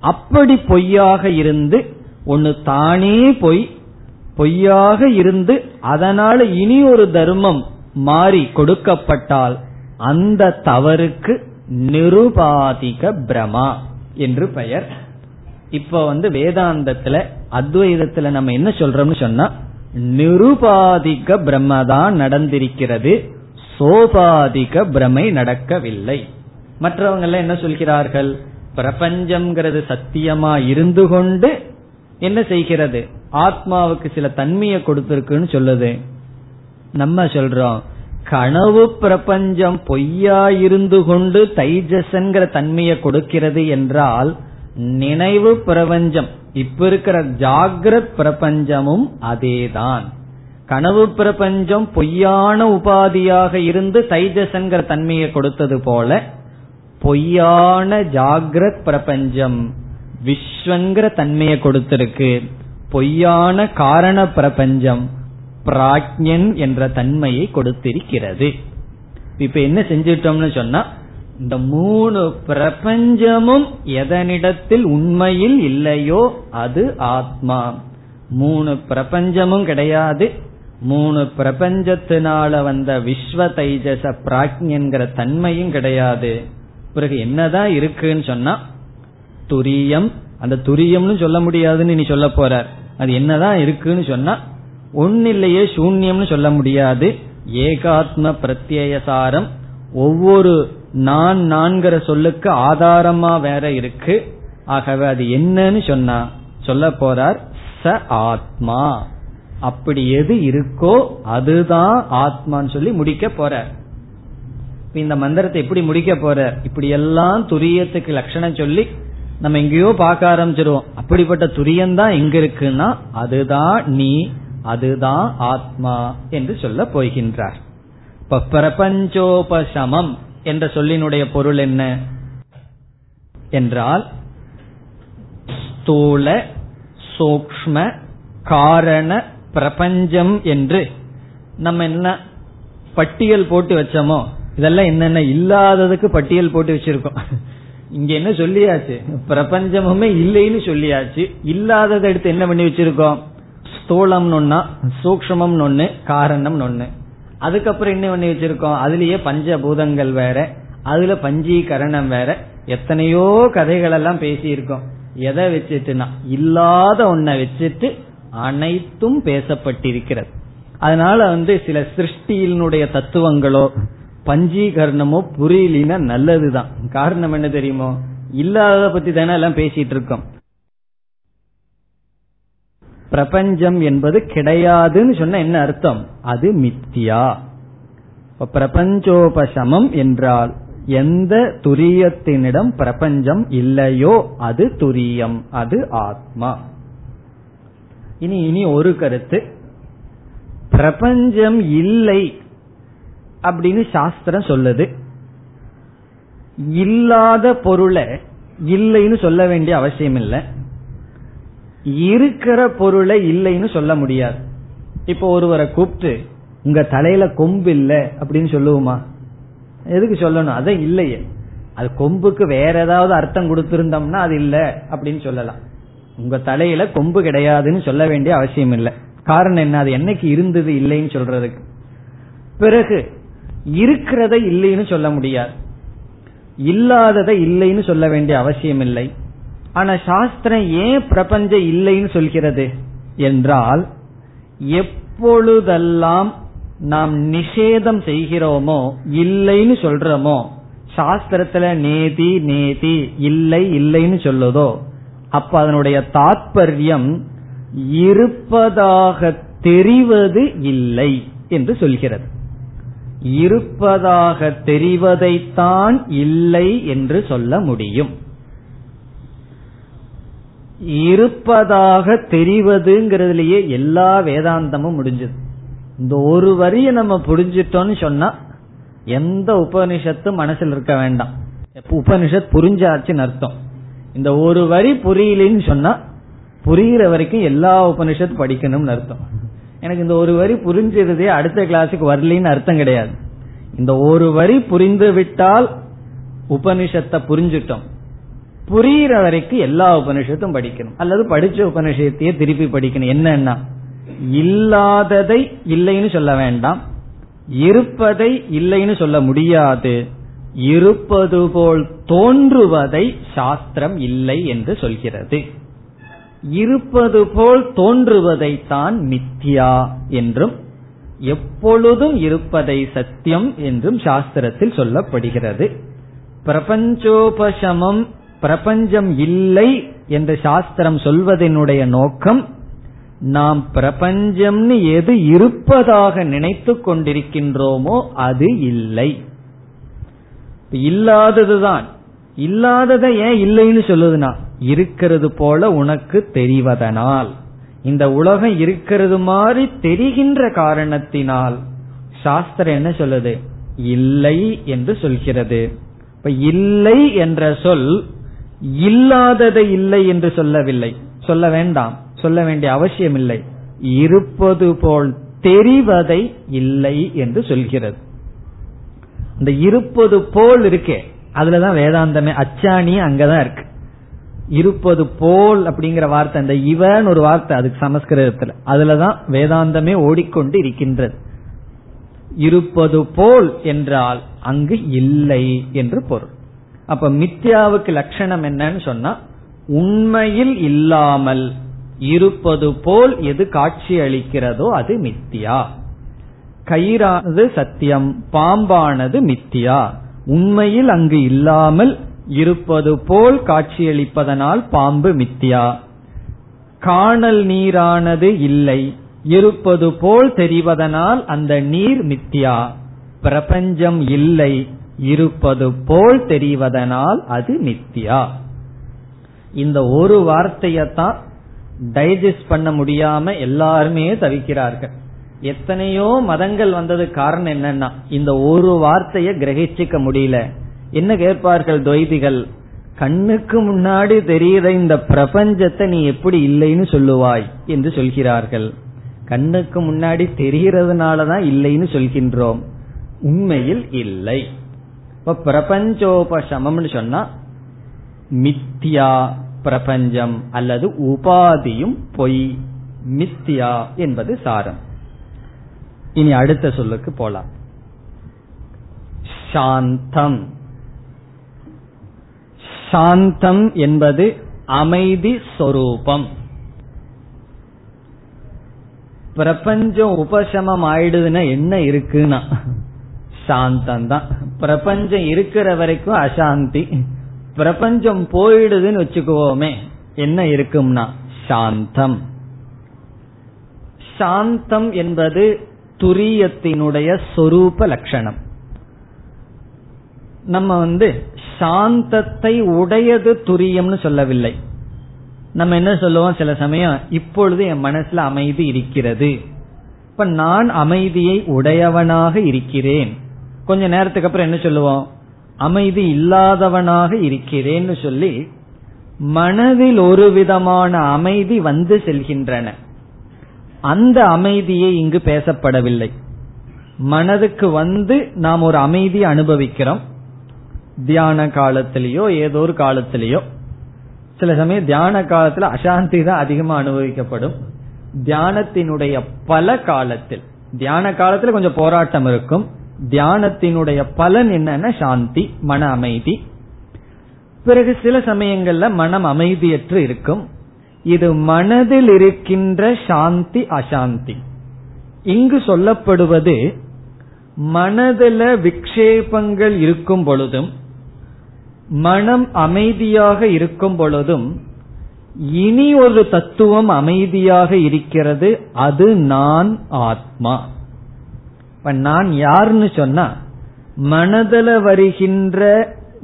அப்படி பொய்யாக இருந்து ஒன்னு தானே பொய். பொய்யாக இருந்து அதனால இனி ஒரு தர்மம் மாறி கொடுக்கப்பட்டால் அந்த தவறுக்கு நிருபாதிக பிரமா என்று பெயர். இப்ப வந்து வேதாந்தத்துல அத்வைதத்துல நம்ம என்ன சொல்றோம்னு சொன்னா நிருபாதிக பிரம்மதான் நடந்திருக்கிறது. சோபாதிக பிரமை நடக்கவில்லை. மற்றவங்க எல்லாம் என்ன சொல்கிறார்கள்? பிரபஞ்சம்ங்கிறது சத்தியமா இருந்து கொண்டு என்ன செய்கிறது? ஆத்மாவுக்கு சில தன்மையை கொடுத்திருக்குன்னு சொல்லுது. நம்ம சொல்றோம் கனவு பிரபஞ்சம் பொய்யா இருந்து கொண்டு தைஜசங்கிற தன்மையை கொடுக்கிறது என்றால் நினைவு பிரபஞ்சம் இப்ப இருக்கிற ஜாகிரத் பிரபஞ்சமும் அதேதான். கனவு பிரபஞ்சம் பொய்யான உபாதியாக இருந்து தைஜசங்கிற தன்மையை கொடுத்தது போல பொய்யான ஜாகிரத் பிரபஞ்சம் விஸ்வங்கிற தன்மையை கொடுத்திருக்கு. பொய்யான காரண பிரபஞ்சம் பிராக்ஞன் என்ற தன்மையை கொடுத்திருக்கிறது. இப்ப என்ன செஞ்சிட்டோம்னு சொன்னா இந்த மூணு பிரபஞ்சமும் எதனிடத்தில் உண்மையில் இல்லையோ அது ஆத்மா. மூணு பிரபஞ்சமும் கிடையாது. மூணு பிரபஞ்சத்தினால வந்த விஸ்வ தைஜச பிராக்ஞங்கிற தன்மையும் கிடையாது. பிறகு என்னதான் இருக்குன்னு சொன்னா துரியம். அந்த துரியம்னு சொல்ல முடியாதுன்னு நீ சொல்ல போற அது என்னதான் இருக்குன்னு சொன்னா ஒன்னில்லையே சூன்யம்னு சொல்ல முடியாது. ஏகாத்ம பிரத்யேயசாரம் ஒவ்வொரு நான் நான்கிற சொல்லுக்கு ஆதாரமா வேற இருக்கு. ஆகவே அது என்னன்னு சொன்னா சொல்ல போறார் ச ஆத்மா. அப்படி எது இருக்கோ அதுதான் ஆத்மான்னு சொல்லி முடிக்க போறார். இந்த மந்திரத்தை எப்படி முடிக்க போற இப்படி எல்லாம் துரியத்துக்கு லட்சணம் சொல்லி நம்ம எங்கேயோ பார்க்க ஆரம்பிச்சிருவோம். அப்படிப்பட்ட துரியம் தான் எங்க இருக்குன்னா அதுதான் நீ அதுதான் ஆத்மா என்று சொல்ல போகின்றார். இப்ப பிரபஞ்சோபசமம். என்ற சொல்லினுடைய பொருள் என்ன? என்றால் ஸ்தூல சூக்ம காரண பிரபஞ்சம் என்று நம்ம என்ன பட்டியல் போட்டு வச்சோமோ இதெல்லாம் என்னென்ன இல்லாததுக்கு பட்டியல் போட்டு வச்சிருக்கோம். இங்க என்ன சொல்லியாச்சு? பிரபஞ்சமுமே இல்லைன்னு சொல்லியாச்சு. இல்லாததை எடுத்து என்ன பண்ணி வச்சிருக்கோம்? ஸ்தூலம்னு ஒன்னா சூக்மம்னு ஒன்னு காரணம் ஒன்னு அதுக்கப்புறம் என்ன பண்ணி வச்சிருக்கோம்? அதுலயே பஞ்சபூதங்கள் வேற அதுல பஞ்சீகரணம் வேற எத்தனையோ கதைகள் எல்லாம் பேசியிருக்கோம். எதை வச்சுட்டுனா இல்லாத ஒன்ன வச்சுட்டு அனைத்தும் பேசப்பட்டிருக்கிறது. அதனால வந்து சில சிருஷ்டியினுடைய தத்துவங்களோ பஞ்சீகரணமோ புரியலினா நல்லதுதான். காரணம் என்ன தெரியுமோ? இல்லாத பத்தி தானே எல்லாம் பேசிட்டு இருக்கோம். பிரபஞ்சம் என்பது கிடையாதுன்னு சொன்ன என்ன அர்த்தம்? அது மித்தியா. பிரபஞ்சோபசமம் என்றால் எந்த துரியத்தினிடம் பிரபஞ்சம் இல்லையோ அது துரியம் அது ஆத்மா. இனி இனி ஒரு கருத்து. பிரபஞ்சம் இல்லை அப்படின்னு சாஸ்திரம் சொல்லுது. இல்லாத பொருளை இல்லைன்னு சொல்ல வேண்டிய அவசியம் இல்லை இருக்கிற பொருளை இல்லைன்னு சொல்ல முடியாது. இப்போ ஒருவரை கூப்பிட்டு உங்க தலையில கொம்பு இல்லை அப்படின்னு சொல்லுவோமா? எதுக்கு சொல்லணும்? அதான் இல்லையே. அது கொம்புக்கு வேற ஏதாவது அர்த்தம் கொடுத்திருந்தோம்னா அது இல்ல அப்படின்னு சொல்லலாம். உங்க தலையில கொம்பு கிடையாதுன்னு சொல்ல வேண்டிய அவசியம் இல்லை. காரணம் என்ன? அது என்னைக்கு இருந்தது இல்லைன்னு சொல்றதுக்கு. பிறகு இருக்கிறத இல்லைன்னு சொல்ல முடியாது. இல்லாததை இல்லைன்னு சொல்ல வேண்டிய அவசியம் இல்லை. ஆனா சாஸ்திரம் ஏன் பிரபஞ்சம் இல்லைன்னு சொல்கிறது என்றால் எப்பொழுதெல்லாம் நாம் நிஷேதம் செய்கிறோமோ இல்லைன்னு சொல்றோமோ சாஸ்திரத்துல நேதி நேதி இல்லை இல்லைன்னு சொல்லுதோ அப்ப அதனுடைய தாற்பயம் இருப்பதாக தெரிவது இல்லை என்று சொல்கிறது. இருப்பதாக தெரிவதைத்தான் இல்லை என்று சொல்ல முடியும். இருப்பதாக தெரிவதுங்கிறதுலயே எல்லா வேதாந்தமும் முடிஞ்சது. இந்த ஒரு வரிய நம்ம புரிஞ்சிட்டோம்னு சொன்னா எந்த உபனிஷத்தும் மனசில் இருக்க வேண்டாம். உபனிஷத் புரிஞ்சாச்சுன்னு அர்த்தம். இந்த ஒரு வரி புரியலன்னு சொன்னா புரிகிற வரைக்கும் எல்லா உபனிஷத் படிக்கணும்னு அர்த்தம். எனக்கு இந்த ஒரு வரி புரிஞ்சிருதே அடுத்த கிளாஸுக்கு வரலன்னு அர்த்தம் கிடையாது. இந்த ஒரு வரி புரிந்து விட்டால் உபனிஷத்தை புரிஞ்சிட்டோம். புரிகிற வரைக்கும் எல்லா உபனிஷத்தும் படிக்கணும். அல்லது படிச்ச உபனிஷத்தையே திருப்பி படிக்கணும். என்னன்னா இல்லாததை இல்லைன்னு சொல்ல வேண்டாம். இருப்பதை இல்லைன்னு சொல்ல முடியாது. இருப்பது போல் தோன்றுவதை சாஸ்திரம் இல்லை என்று சொல்கிறது. இருப்பது போல் தோன்றுவதை தான் மித்யா என்றும் எப்பொழுதும் இருப்பதை சத்தியம் என்றும் சாஸ்திரத்தில் சொல்லப்படுகிறது. பிரபஞ்சோபசமம் பிரபஞ்சம் இல்லை என்று சாஸ்திரம் சொல்வதனுடைய நோக்கம் நாம் பிரபஞ்சம்னு எது இருப்பதாக நினைத்து கொண்டிருக்கின்றோமோ அது இல்லை. இல்லாததுதான். இல்லாததை ஏன் இல்லைன்னு சொல்லுதுன்னா இருக்கிறது போல உனக்கு தெரிவதனால். இந்த உலகம் இருக்கிறது மாதிரி தெரிகின்ற காரணத்தினால் சாஸ்திரம் என்ன சொல்லுது? இல்லை என்று சொல்கிறது. இப்ப இல்லை என்ற சொல் இல்லாததை இல்லை என்று சொல்லவில்லை. சொல்ல வேண்டாம். சொல்ல வேண்டிய அவசியம் இல்லை இருப்பது போல் தெரிவதை இல்லை என்று சொல்கிறது. இந்த இருப்பது போல் இருக்கே. அதுலதான் வேதாந்தமே அச்சாணி அங்கதான் இருக்கு. இருப்பது போல் அப்படிங்கிற வார்த்தை அந்த இவன் ஒரு வார்த்தை அதுக்கு சமஸ்கிருதத்துல. அதுலதான் வேதாந்தமே ஓடிக்கொண்டு இருக்கின்றது. இருப்பது போல் என்றால் அங்கு இல்லை என்று பொருள். அப்ப மித்யாவுக்கு லட்சணம் என்னன்னு சொன்னா உண்மையில் இல்லாமல் இருப்பது போல் எது காட்சி அளிக்கிறதோ அது மித்தியா கயிறானது சத்தியம் பாம்பானது மித்தியா உண்மையில் அங்கு இல்லாமல் இருப்பது போல் காட்சியளிப்பதனால் பாம்பு மித்தியா காணல் நீரானது இல்லை இருப்பது போல் தெரிவதனால் அந்த நீர் மித்தியா பிரபஞ்சம் இல்லை இருப்பது போல் தெரிவதனால் அது நித்யா. இந்த ஒரு வார்த்தையத்தான் டைஜஸ்ட் பண்ண முடியாம எல்லாருமே தவிக்கிறார்கள். எத்தனையோ மதங்கள் வந்தது காரணம் என்னன்னா இந்த ஒரு வார்த்தைய கிரகிச்சிக்க முடியல. என்ன கேட்பார்கள் துவைதிகள்? கண்ணுக்கு முன்னாடி தெரிகிற இந்த பிரபஞ்சத்தை நீ எப்படி இல்லைன்னு சொல்லுவாய் என்று சொல்கிறார்கள். கண்ணுக்கு முன்னாடி தெரிகிறதுனாலதான் இல்லைன்னு சொல்கின்றோம். உண்மையில் இல்லை. இப்ப பிரபஞ்சோபசமம்னு சொன்னா மித்தியா பிரபஞ்சம் அல்லது உபாதியும் பொய் மித்தியா என்பது சாரம். இனி அடுத்த சொல்லுக்கு போலாம். சாந்தம். சாந்தம் என்பது அமைதி சொரூபம். பிரபஞ்சம் உபசமம் ஆயிடுதுன்னா என்ன இருக்குன்னா சாந்தம் தான் பிரபஞ்சம் இருக்கிற வரைக்கும் அசாந்தி. பிரபஞ்சம் போயிடுதுன்னு வச்சுக்குவோமே என்ன இருக்கும்னா சாந்தம். சாந்தம் என்பது துரியத்தினுடைய சொரூப லட்சணம். நம்ம வந்து சாந்தத்தை உடையது துரியம்னு சொல்லவில்லை. நம்ம என்ன சொல்லுவோம் சில சமயம் இப்பொழுது என் மனசுல அமைதி இருக்கிறது. இப்ப நான் அமைதியை உடையவனாக இருக்கிறேன். கொஞ்ச நேரத்துக்கு அப்புறம் என்ன சொல்லுவோம்? அமைதி இல்லாதவனாக இருக்கிறேன்னு சொல்லி மனதில் ஒரு விதமான அமைதி வந்து செல்கின்றன. அந்த அமைதியை இங்கு பேசப்படவில்லை. மனதுக்கு வந்து நாம் ஒரு அமைதி அனுபவிக்கிறோம். தியான காலத்திலேயோ ஏதோ ஒரு காலத்திலேயோ. சில சமயம் தியான காலத்துல அசாந்தி தான் அதிகமா அனுபவிக்கப்படும். தியானத்தினுடைய பல காலத்தில் தியான காலத்துல கொஞ்சம் போராட்டம் இருக்கும். தியானத்தினுடைய பலன் என்னன்னா சாந்தி மன அமைதி. பிறகு சில சமயங்கள்ல மனம் அமைதியற்று இருக்கும். இது மனதில் இருக்கின்ற சாந்தி அசாந்தி. இங்கு சொல்லப்படுவது மனதில விக்ஷேபங்கள் இருக்கும் பொழுதும் மனம் அமைதியாக இருக்கும் பொழுதும் இனி ஒரு தத்துவம் அமைதியாக இருக்கிறது அது நான் ஆத்மா. இப்ப நான் யாருன்னு சொன்னா மனதில் வருகின்ற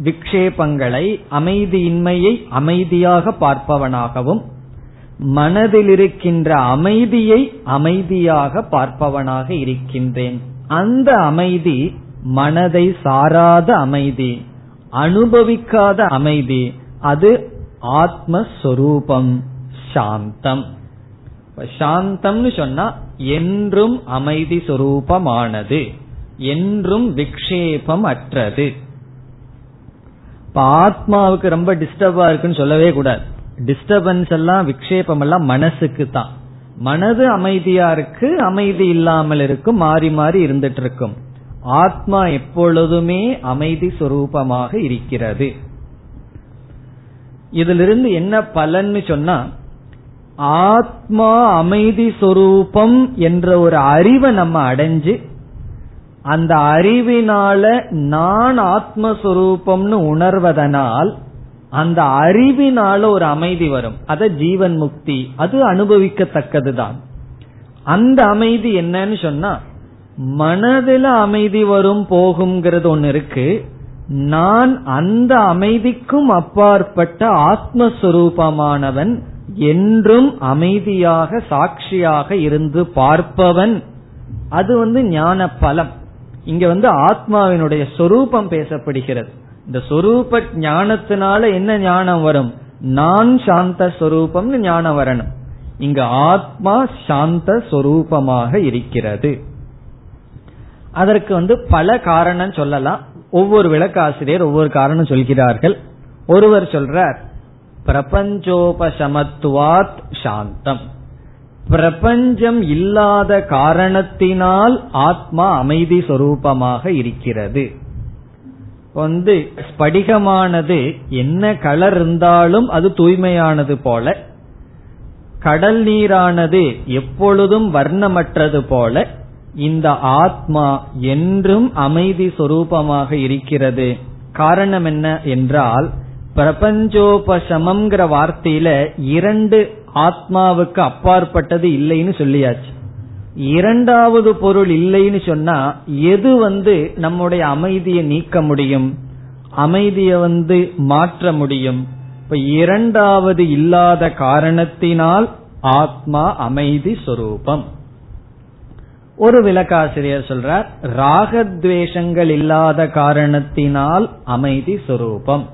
விக்ஷேபங்களை அமைதியின்மையை அமைதியாக பார்ப்பவனாகவும் மனதில் இருக்கின்ற அமைதியை அமைதியாக பார்ப்பவனாக இருக்கின்றேன். அந்த அமைதி மனதை சாராத அமைதி அனுபவிக்காத அமைதி அது ஆத்மஸ்வரூபம் சாந்தம். சாந்தம்னு சொன்னா என்றும் அமைதி சொரூபமானது என்றும் விக்ஷேபம் அற்றது. இப்ப ஆத்மாவுக்கு ரொம்ப டிஸ்டர்பா இருக்குன்னு சொல்லவே கூடாது. டிஸ்டர்பன்ஸ் எல்லாம் விக்ஷேபம் எல்லாம் மனசுக்கு தான். மனது அமைதியா இருக்கு அமைதி இல்லாமல் இருக்கும் மாறி மாறி இருந்துட்டு இருக்கும் ஆத்மா எப்பொழுதுமே அமைதி சொரூபமாக இருக்கிறது. இதிலிருந்து என்ன பலன்னு சொன்னா ஆத்மா அமைதி சொரூபம் என்ற ஒரு அறிவை நம்ம அடைஞ்சு அந்த அறிவினால நான் ஆத்மஸ்வரூபம்னு உணர்வதனால் அந்த அறிவினால ஒரு அமைதி வரும். அத ஜீவன் முக்தி அது அனுபவிக்கத்தக்கதுதான். அந்த அமைதி என்னன்னு சொன்னா மனதில அமைதி வரும் போகுங்கிறது ஒன்னு இருக்கு. நான் அந்த அமைதிக்கும் அப்பாற்பட்ட ஆத்மஸ்வரூபமானவன் என்றும் அமைதியாக சாட்சியாக இருந்து பார்ப்பவன். அது வந்து ஞான பலம் இங்க வந்து ஆத்மாவினுடைய சொரூபம் பேசப்படுகிறது. இந்த சொரூப ஞானத்தினால என்ன ஞானம் வரும்? நான் சாந்த சொரூபம்னு ஞானம் வரணும். இங்க ஆத்மா சாந்த சொரூபமாக இருக்கிறது. அதற்கு வந்து பல காரணம் சொல்லலாம். ஒவ்வொரு விளக்காசிரியர் ஒவ்வொரு காரணம் சொல்கிறார்கள். ஒருவர் சொல்றார் பிரபஞ்சோபசமத்துவாத் சாந்தம். பிரபஞ்சம் இல்லாத காரணத்தினால் ஆத்மா அமைதி சொரூபமாக இருக்கிறது. வந்து ஸ்படிகமானது என்ன கலர் இருந்தாலும் அது தூய்மையானது போல கடல் நீரானது எப்பொழுதும் வர்ணமற்றது போல இந்த ஆத்மா என்றும் அமைதி சொரூபமாக இருக்கிறது. காரணம் என்ன என்றால் பிரபஞ்சோபசமம்ங்கிற வார்த்தையில இரண்டு ஆத்மாவுக்கு அப்பாற்பட்டது இல்லைன்னு சொல்லியாச்சு. இரண்டாவது பொருள் இல்லைன்னு சொன்னா எது வந்து நம்முடைய அமைதியை நீக்க முடியும்? அமைதியை வந்து மாற்ற முடியும். இப்ப இரண்டாவது இல்லாத காரணத்தினால் ஆத்மா அமைதி சொரூபம். ஒரு விளக்காசிரியர் சொல்றார் ராகத்வேஷங்கள் இல்லாத காரணத்தினால் அமைதி சொரூபம்.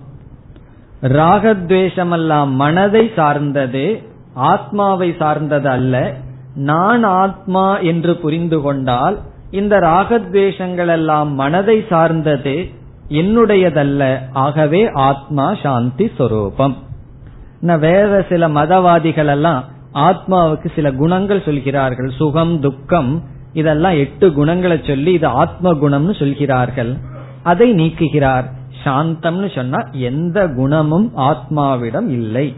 ராகத்வேஷமெல்லாம் மனதை சார்ந்தது ஆத்மாவை சார்ந்தது அல்ல. நான் ஆத்மா என்று புரிந்து கொண்டால் இந்த ராகத்வேஷங்கள் எல்லாம் மனதை சார்ந்தது என்னுடையதல்ல. ஆகவே ஆத்மா சாந்தி சொரூபம். வேற சில மதவாதிகள் எல்லாம் ஆத்மாவுக்கு சில குணங்கள் சொல்கிறார்கள். சுகம் துக்கம் இதெல்லாம் எட்டு குணங்களை சொல்லி இது ஆத்ம குணம்னு சொல்கிறார்கள். அதை நீக்குகிறார். சாந்தம்னு சொன்னா எந்த குணமும் ஆத்மாவிடம் இல்லை.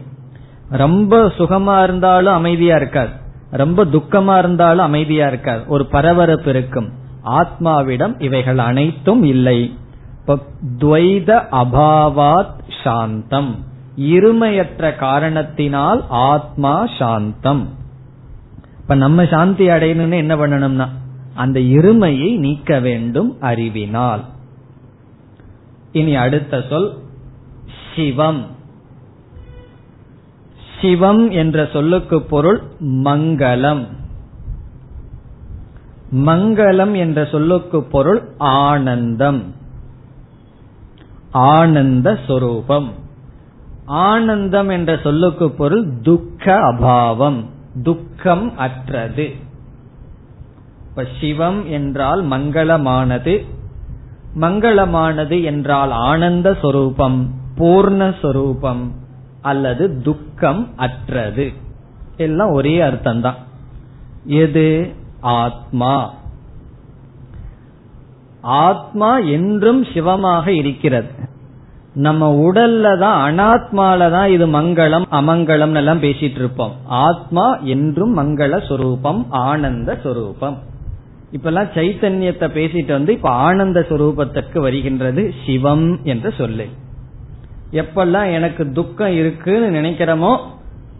ரொம்ப சுகமா இருந்தாலும் அமைதியா இருக்காது. ரொம்ப துக்கமா இருந்தாலும் அமைதியா இருக்காது. ஒரு பரபரப்பு இருக்கும். ஆத்மாவிடம் இவைகள் அனைத்தும் இல்லை. துவைத அபாவாத் சாந்தம். இருமையற்ற காரணத்தினால் ஆத்மா சாந்தம். இப்ப நம்ம சாந்தி அடையணும்னு என்ன பண்ணணும்னா அந்த இருமையை நீக்க வேண்டும் அறிவினால். இனி அடுத்த சொல் சிவம். சிவம் என்ற சொல்லுக்கு பொருள் மங்களம். மங்களம் என்ற சொல்லுக்கு பொருள் ஆனந்தம். ஆனந்த சொரூபம். ஆனந்தம் என்ற சொல்லுக்கு பொருள் துக்க அபாவம். துக்கம் அற்றது. இப்ப சிவம் என்றால் மங்களமானது மங்களமானது என்றால் ஆனந்த சொரூபம் பூர்ணஸ்வரூபம் அல்லது துக்கம் அற்றது. எல்லாம் ஒரே அர்த்தம்தான். எது? ஆத்மா. ஆத்மா என்றும் சிவமாக இருக்கிறது. நம்ம உடல்ல தான் அனாத்மால தான் இது மங்களம் அமங்கலம் எல்லாம் பேசிட்டு இருப்போம். ஆத்மா என்றும் மங்கள சொரூபம் ஆனந்த சொரூபம். இப்பெல்லாம் சைத்தன்யத்தை பேசிட்டு வந்து இப்ப ஆனந்த சுரூபத்திற்கு வருகின்றது சிவம் என்ற சொல்லு. எப்பெல்லாம் எனக்கு துக்கம் இருக்குன்னு நினைக்கிறோமோ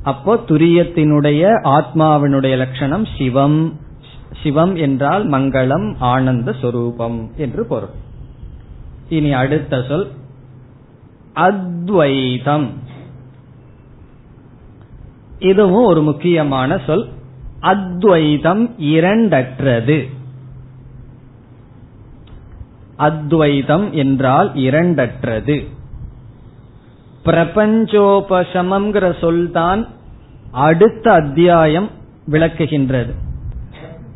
அப்போ துரியத்தினுடைய ஆத்மாவினுடைய லட்சணம் சிவம். சிவம் என்றால் மங்களம் ஆனந்த சொரூபம் என்று பொருள். இனி அடுத்த சொல் அத்வைதம். இதுவும் ஒரு முக்கியமான சொல் அத்வைதம் இரண்டற்றது. அத்வைதம் என்றால் இரண்டற்றது. பிரபஞ்சோபசமம்ங்கிற சொல்தான் அடுத்த அத்தியாயம் விளக்குகின்றது.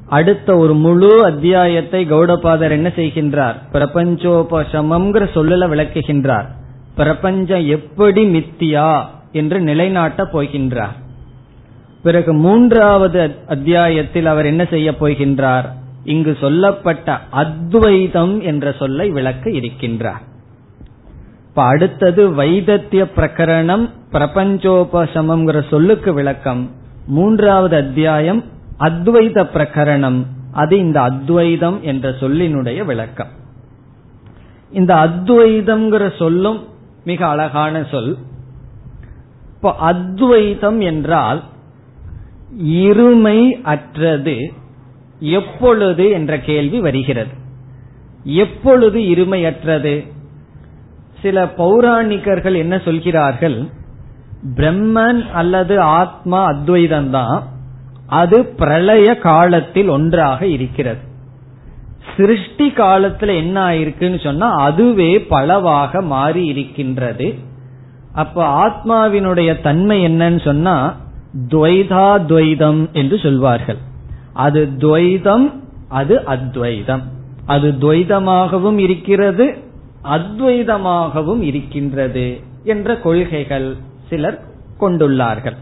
அடுத்த ஒரு முழு அத்தியாயத்தை கௌடபாதர் என்ன செய்கின்றார்? பிரபஞ்சோபசமம்ங்கிற சொல்லல விளக்குகின்றார். பிரபஞ்சம் எப்படி மித்தியா என்று நிலைநாட்ட போகின்றார். பிறகு மூன்றாவது அத்தியாயத்தில் அவர் என்ன செய்ய போகின்றார்? இங்கு சொல்லப்பட்ட அத்வைதம் என்ற சொல்லை விளக்க இருக்கின்றார். இப்ப அடுத்தது வைதத்திய பிரகரணம் பிரபஞ்சோபசமம்ங்கிற சொல்லுக்கு விளக்கம். மூன்றாவது அத்தியாயம் அத்வைத பிரகரணம். அது இந்த அத்வைதம் என்ற சொல்லினுடைய விளக்கம். இந்த அத்வைதம்ங்கிற சொல்லும் மிக அழகான சொல். இப்போ அத்வைதம் என்றால் இருமை அற்றது எப்பொழுது என்ற கேள்வி வருகிறது. எப்பொழுது இருமையற்றது? சில பௌராணிகர்கள் என்ன சொல்கிறார்கள்? பிரம்மன் அல்லது ஆத்மா அத்வைதம் தான் அது பிரளய காலத்தில் ஒன்றாக இருக்கிறது. சிருஷ்டி காலத்துல என்ன ஆயிருக்குன்னு சொன்னா அதுவே பலவாக மாறி இருக்கின்றது. அப்ப ஆத்மாவினுடைய தன்மை என்னன்னு சொன்னா துவைதா துவைதம் என்று சொல்வார்கள். அது துவைதம் அது அத்வைதம். அது துவைதமாகவும் இருக்கிறது அத்வைதமாகவும் இருக்கின்றது என்ற கொள்கைகள் சிலர் கொண்டுள்ளார்கள்.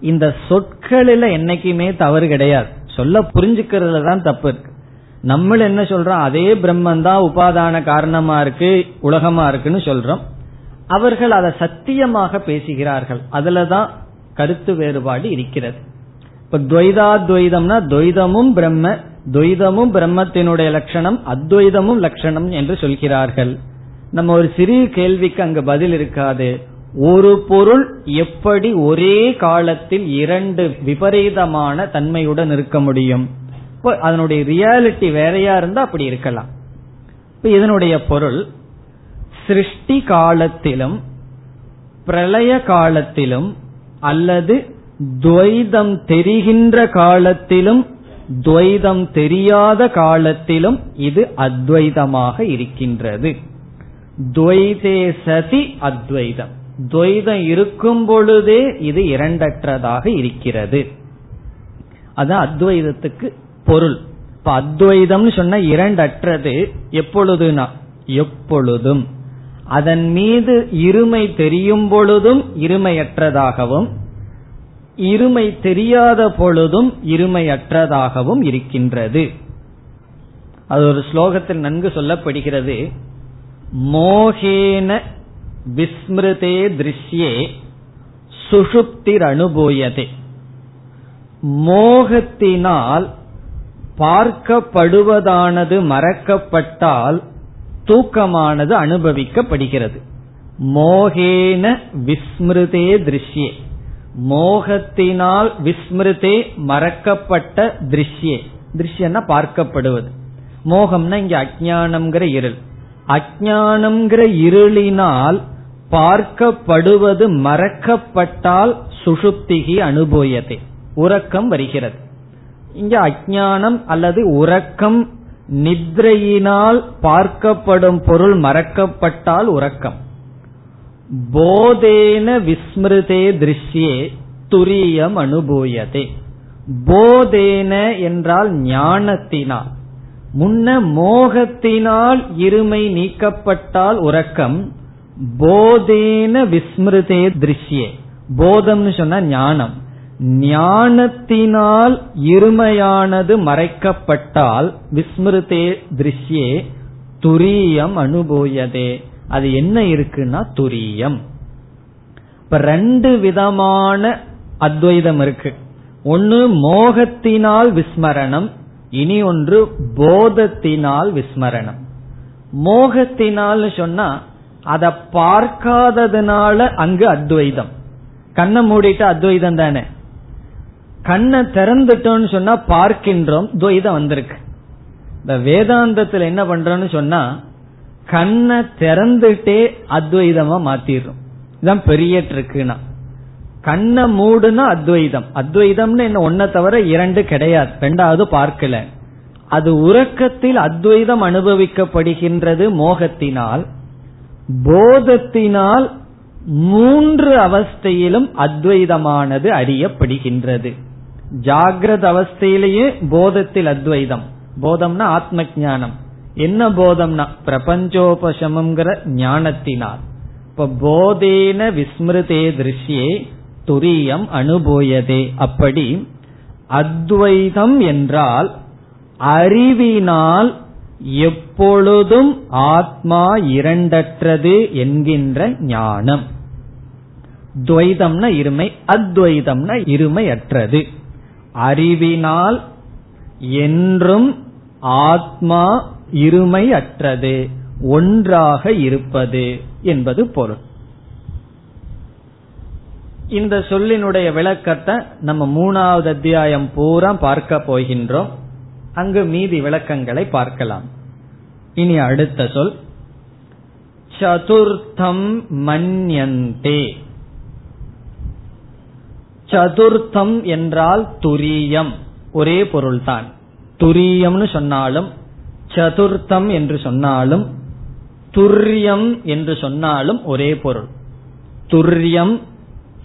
இந்த சொற்களில என்னைக்குமே தவறு கிடையாது. சொல்ல புரிஞ்சுக்கிறதுல தான் தப்பு இருக்கு. நம்ம என்ன சொல்றோம்? அதே பிரம்மன் தான் உபாதான காரணமா இருக்கு உலகமா இருக்குன்னு சொல்றோம். அவர்கள் அதை சத்தியமாக பேசுகிறார்கள். அதுலதான் கருத்து வேறுபாடு இருக்கிறது. இப்ப துவைதாத்வைதம்னா துவைதமும் பிரம்ம துவைதமும் பிரம்மத்தினுடைய லட்சணம் அத்வைதமும் லட்சணம் என்று சொல்கிறார்கள். நம்ம ஒரு சிறிய கேள்விக்கு அங்கு பதில் இருக்காது. ஒரு பொருள் எப்படி ஒரே காலத்தில் இரண்டு விபரீதமான தன்மையுடன் இருக்க முடியும்? இப்போ அதனுடைய ரியாலிட்டி வேறையா இருந்தா அப்படி இருக்கலாம். இப்ப இதனுடைய பொருள் சிருஷ்டி காலத்திலும் பிரளய காலத்திலும் அல்லது துவைதம் தெரிகின்ற காலத்திலும் துவைதம் தெரியாத காலத்திலும் இது அத்வைதமாக இருக்கின்றது. துவைதே சதி அத்வைதம். துவைதம் இருக்கும் பொழுதே இது இரண்டற்றதாக இருக்கிறது. அது அத்வைதத்துக்கு பொருள். இப்ப அத்வைதம்னு சொன்ன இரண்டற்றது. எப்பொழுதுனா? எப்பொழுதும். அதன் மீது இருமை தெரியும் பொழுதும் இருமையற்றதாகவும் இருமை தெரியாத பொழுதும் இருமையற்றதாகவும் இருக்கின்றது. அது ஒரு ஸ்லோகத்தில் நன்கு சொல்லப்படுகிறது. மோகேன விஸ்மிருதே திருஷ்யே சுஷுப்திர் அனுபூயதே மோகத்தினால் பார்க்கப்படுவதானது மறக்கப்பட்டால் தூக்கமானது அனுபவிக்கப்படுகிறது. மோகேன விஸ்மிருதே திருஷ்யே. மோகத்தினால் விஸ்மிருதே மறக்கப்பட்ட திருஷ்யே. திருஷ்யன்னா பார்க்கப்படுவது. மோகம்னா இங்க அஜானம்ங்கிற இருள். அஜானம்ங்கிற இருளினால் பார்க்கப்படுவது மறக்கப்பட்டால் சுஷுப்திகி அனுபவியதே உறக்கம் வருகிறது. இங்க அஜானம் அல்லது உறக்கம் நித்ரையினால் பார்க்கப்படும் பொருள் மறக்கப்பட்டால் உறக்கம். போதேன விஸ்மிருதே திருஷ்யே துரியம் அனுபூயதே. போதேன என்றால் ஞானத்தினால். முன்ன மோகத்தினால் இருமை நீக்கப்பட்டால் உறக்கம். போதேன விஸ்மிருதே திருஷ்யே. போதம்னு சொன்ன ஞானம். ஞானத்தினால் இருமையானது மறைக்கப்பட்டால் விஸ்மிருதே திருஷ்யே துரியம் அனுபூயதே. அது என்ன இருக்குன்னா துரியம். இப்ப ரெண்டு விதமான அத்வைதம் இருக்கு. ஒன்னு மோகத்தினால் விஸ்மரணம் இனி ஒன்று போதத்தினால் விஸ்மரணம். மோகத்தினால் சொன்னா அதை பார்க்காததுனால அங்கு அத்வைதம். கண்ணை மூடிட்டு அத்வைதம் தானே. கண்ணை திறந்துட்டோம்னு சொன்னா பார்க்கின்றோம் துவைதம் வந்திருக்கு. இந்த வேதாந்தத்தில் என்ன பண்றோம்னு சொன்னா கண்ணை திறந்துட்டே அத்வைதமா மாத்திடுறோம். இதான் பெரிய ட்ரிக்குனா கண்ணை மூடுனா அத்வைதம். அத்வைதம்னு என்ன ஒன்ன தவிர இரண்டு கிடையாது. ரெண்டாவது பார்க்கல. அது உறக்கத்தில் அத்வைதம் அனுபவிக்கப்படுகின்றது மோகத்தினால். போதத்தினால் மூன்று அவஸ்தையிலும் அத்வைதமானது அறியப்படுகின்றது. ஜாகிரத அவஸ்தையிலேயே போதத்தில் அத்வைதம். போதம்னா ஆத்ம ஞானம். என்ன போதம்னா பிரபஞ்சோபசமம்ங்கிற ஞானத்தினால். இப்ப போதேன விஸ்மிருதே திருஷ்யே துரியம் அனுபூயதே அப்படி அத்வைதம் என்றால் அறிவினால் எப்பொழுதும் ஆத்மா இரண்டற்றது என்கின்ற ஞானம். துவைதம்னா இருமை அத்வைதம்னா இருமையற்றது. அறிவினால் என்றும் ஆத்மா இருமை அற்றது ஒன்றாக இருப்பது என்பது பொருள். இந்த சொல்லினுடைய விளக்கத்தை நம்ம மூணாவது அத்தியாயம் பூரா பார்க்க போகின்றோம். அங்கு மீதி விளக்கங்களை பார்க்கலாம். இனி அடுத்த சொல். சதுர்த்தம் மன்யந்தே. சதுர்த்தம் என்றால் துரியம். ஒரே பொருள்தான். துரியம்னு சொன்னாலும் சதுர்த்தம் என்று சொன்னாலும் துரியம் என்று சொன்னாலும் ஒரே பொருள். துரியம்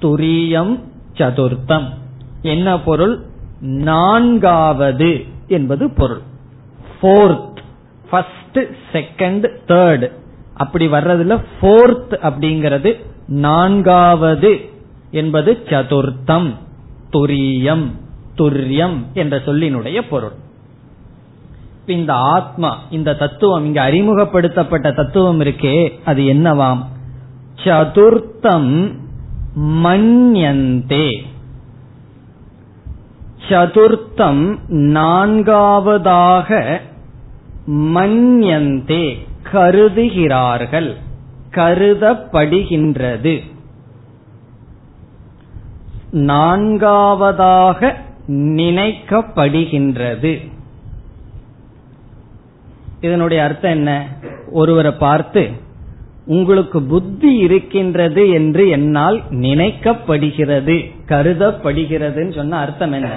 துரியம் சதுர்த்தம். என்ன பொருள்? நான்காவது என்பது பொருள். ஃபோர்த் ஃபர்ஸ்ட் செகண்ட் தேர்ட் அப்படி வர்றதுல ஃபோர்த் அப்படிங்கிறது நான்காவது என்பது சதுர்த்தம். துரியம் துரியம் என்ற சொல்லினுடைய பொருள். இந்த ஆத்மா இந்த தத்துவம் இங்க அறிமுகப்படுத்தப்பட்ட தத்துவம் இருக்கே அது என்னவாம்? சதுர்த்தம் மன்யந்தே. சதுர்த்தம் நான்காவதாக மன்யந்தே கருதுகிறார்கள் கருதப்படுகின்றது. நான்காவதாக நினைக்கப்படுகின்றது. இதனுடைய அர்த்தம் என்ன? ஒருவரை பார்த்து உங்களுக்கு புத்தி இருக்கின்றது என்று என்னால் நினைக்கப்படுகிறது கருதப்படுகிறதுன்னு சொன்ன அர்த்தம் என்ன?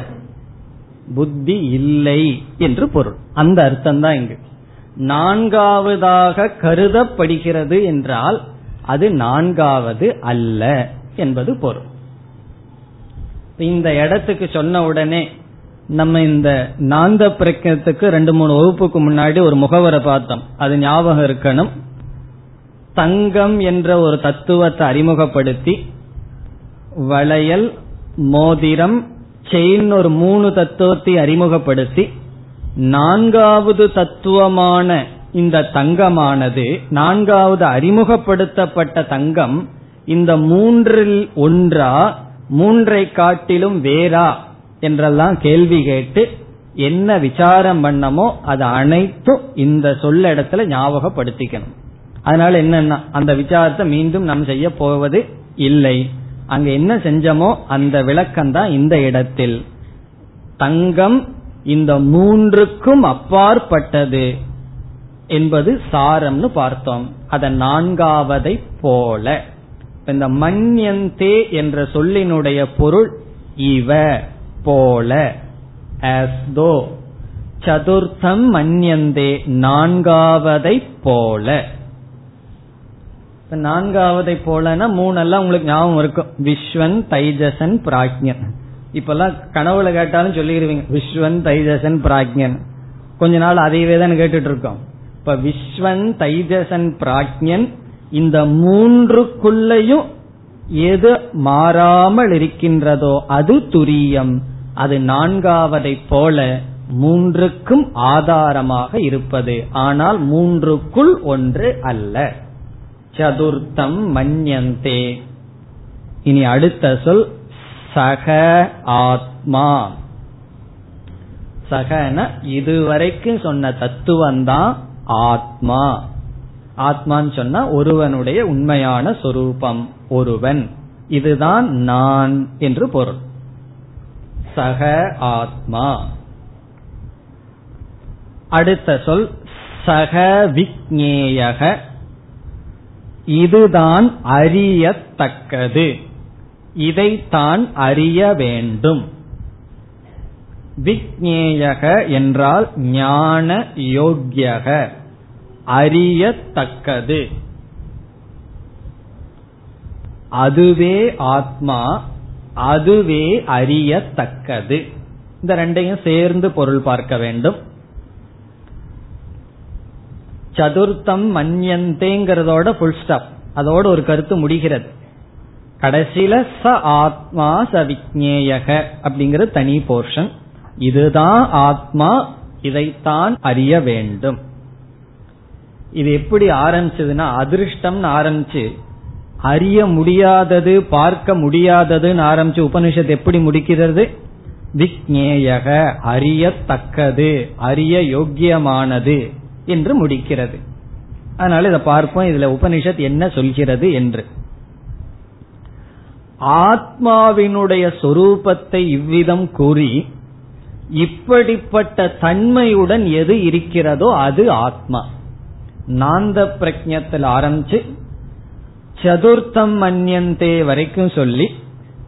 புத்தி இல்லை என்று பொருள். அந்த அர்த்தம் தான் இங்கு. நான்காவதாக கருதப்படுகிறது என்றால் அது நான்காவது அல்ல என்பது பொருள். இந்த இடத்துக்கு சொன்ன உடனே நம்ம இந்த நாந்த பிரக்கத்துக்கு ரெண்டு மூணு வகுப்புக்கு முன்னாடி ஒரு முகவரை பார்த்தோம். அது ஞாபகம் இருக்கணும். தங்கம் என்ற ஒரு தத்துவத்தை அறிமுகப்படுத்தி வளையல் மோதிரம் செயின் ஒரு மூணு தத்துவத்தை அறிமுகப்படுத்தி நான்காவது தத்துவமான இந்த தங்கமானது நான்காவது அறிமுகப்படுத்தப்பட்ட தங்கம் இந்த மூன்றில் ஒன்றா மூன்றை காட்டிலும் வேறா என்றெல்லாம் கேள்வி கேட்டு என்ன விசாரம் பண்ணமோ அது அனைத்தும் இந்த சொல்ல இடத்துல ஞாபகப்படுத்திக்கணும். அதனால என்னன்னா அந்த விசாரத்தை மீண்டும் நாம் செய்ய போவது இல்லை. அங்க என்ன செஞ்சமோ அந்த விளக்கம் தான் இந்த இடத்தில். தங்கம் இந்த மூன்றுக்கும் அப்பாற்பட்டது என்பது சாரம்னு பார்த்தோம். அத நான்காவதை போல. இந்த மன்யந்தே என்ற சொல்லினுடைய பொருள் இவ. போல தோ சதுர்த்தம் மன்யந்தே நான்காவதை போல. நான்காவதை போலனா மூணெல்லாம் உங்களுக்கு ஞாபகம் இருக்கும். விஸ்வன் தைஜசன் பிராக்ஞன். இப்பெல்லாம் கனவுல கேட்டாலும் சொல்லிடுவீங்க விஸ்வன் தைஜசன் பிராக்ஞன். கொஞ்ச நாள் அதையவே தான் கேட்டுட்டு இருக்கோம் இப்ப விஸ்வன் தைஜசன் பிராக்ஞன் இந்த மூன்றுக்குள்ளையும் எது மாறாமல் இருக்கின்றதோ அது துரியம். அது நான்காவதை போல மூன்றுக்கும் ஆதாரமாக இருப்பது. ஆனால் மூன்றுக்குள் ஒன்று அல்ல. சதுர்த்தம் மன்யந்தே. இனி அடுத்த சொல் சக ஆத்மா. சகன இதுவரைக்கும் சொன்ன தத்துவம் தான் ஆத்மா. ஆத்மான்னு சொன்னா ஒருவனுடைய உண்மையான சொரூபம் ஒருவன். இதுதான் நான் என்று பொருள். சக ஆத்மா. அடுத்த சொல் சக விக்னேயக இதுதான் அறியத்தக்கது. இதைத்தான் அறிய வேண்டும். விக்னேயக என்றால் ஞான யோக்கியக. அறியத்தக்கது. அதுவே ஆத்மா. அதுவே அறியத்தக்கது. இந்த ரெண்டையும் சேர்ந்து பொருள் பார்க்க வேண்டும். சதுர்த்தம் மன்யந்தேங்கிறதோட புல் ஸ்டாப் அதோட ஒரு கருத்து முடிகிறது. கடைசியில ச ஆத்மா ச விக்னேயக அப்படிங்கிற தனி போர்ஷன் இதுதான் ஆத்மா இதைத்தான் அறிய வேண்டும். இது எப்படி ஆரம்பிச்சதுன்னா அதிர்ஷ்டம்னு ஆரம்பிச்சு அறிய முடியாதது பார்க்க முடியாததுன்னு ஆரம்பிச்சு உபனிஷத் எப்படி முடிக்கிறது? விக்னேயக அறியத்தக்கது அறிய யோக்கியமானது என்று முடிக்கிறது. அதனால இதை பார்ப்போம். இதுல உபனிஷத் என்ன சொல்கிறது என்று. ஆத்மாவினுடைய சொரூபத்தை இவ்விதம் கூறி இப்படிப்பட்ட தன்மையுடன் எது இருக்கிறதோ அது ஆத்மா. நாந்த பிரஜத்தில் ஆரம்பிச்சு சதுர்த்தம் மன்யந்தே வரைக்கும் சொல்லி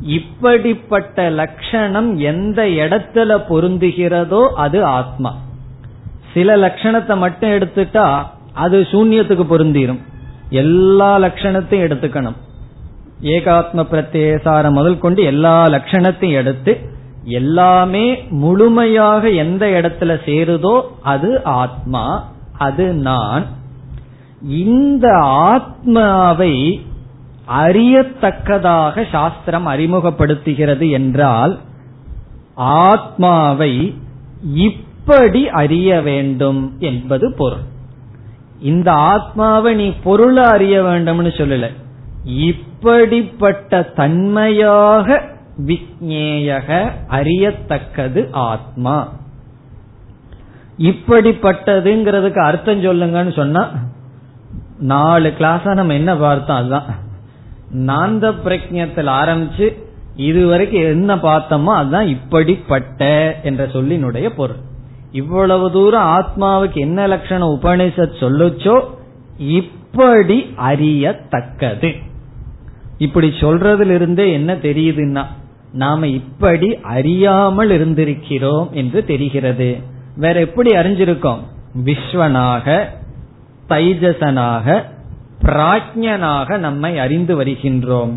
இப்படிப்பட்ட லட்சணம் எந்த இடத்துல பொருந்துகிறதோ அது ஆத்மா. சில லட்சணத்தை மட்டும் எடுத்துட்டா அது சூன்யத்துக்கு பொருந்திரும். எல்லா லட்சணத்தையும் எடுத்துக்கணும். ஏகாத்ம பிரத்யேசாரம் முதல் கொண்டு எல்லா லட்சணத்தையும் எடுத்து எல்லாமே முழுமையாக எந்த இடத்துல சேருதோ அது ஆத்மா அது நான். இந்த ஆத்மாவை அறியத்தக்கதாக சாஸ்திரம் அறிமுகப்படுத்துகிறது என்றால் ஆத்மாவை இப்படி அறிய வேண்டும் என்பது பொருள். இந்த ஆத்மாவை நீ பொருளை அறிய வேண்டும்னு சொல்லல. இப்படிப்பட்ட தன்மையாக விக்னேயக அறியத்தக்கது ஆத்மா. இப்படிப்பட்டதுங்கிறதுக்கு அர்த்தம் சொல்லுங்கன்னு சொன்னா நாலு கிளாஸா நம்ம என்ன பார்த்தோம்? அதுதான். நாந்த பிரஜத்தில் ஆரம்பிச்சு இதுவரைக்கும் என்ன பார்த்தோமோ அதுதான் இப்படிப்பட்ட என்ற சொல்லினுடைய பொருள். இவ்வளவு தூரம் ஆத்மாவுக்கு என்ன லட்சணம் உபனிஷத் சொல்லுச்சோ இப்படி அறியத்தக்கது. இப்படி சொல்றதிலிருந்தே என்ன தெரியுதுன்னா நாம இப்படி அறியாமல் இருந்திருக்கிறோம் என்று தெரிகிறது. வேற எப்படி அறிஞ்சிருக்கோம்? விஸ்வனாக தைஜசனாக பிராஜ்யனாக நம்மை அறிந்து வருகின்றோம்.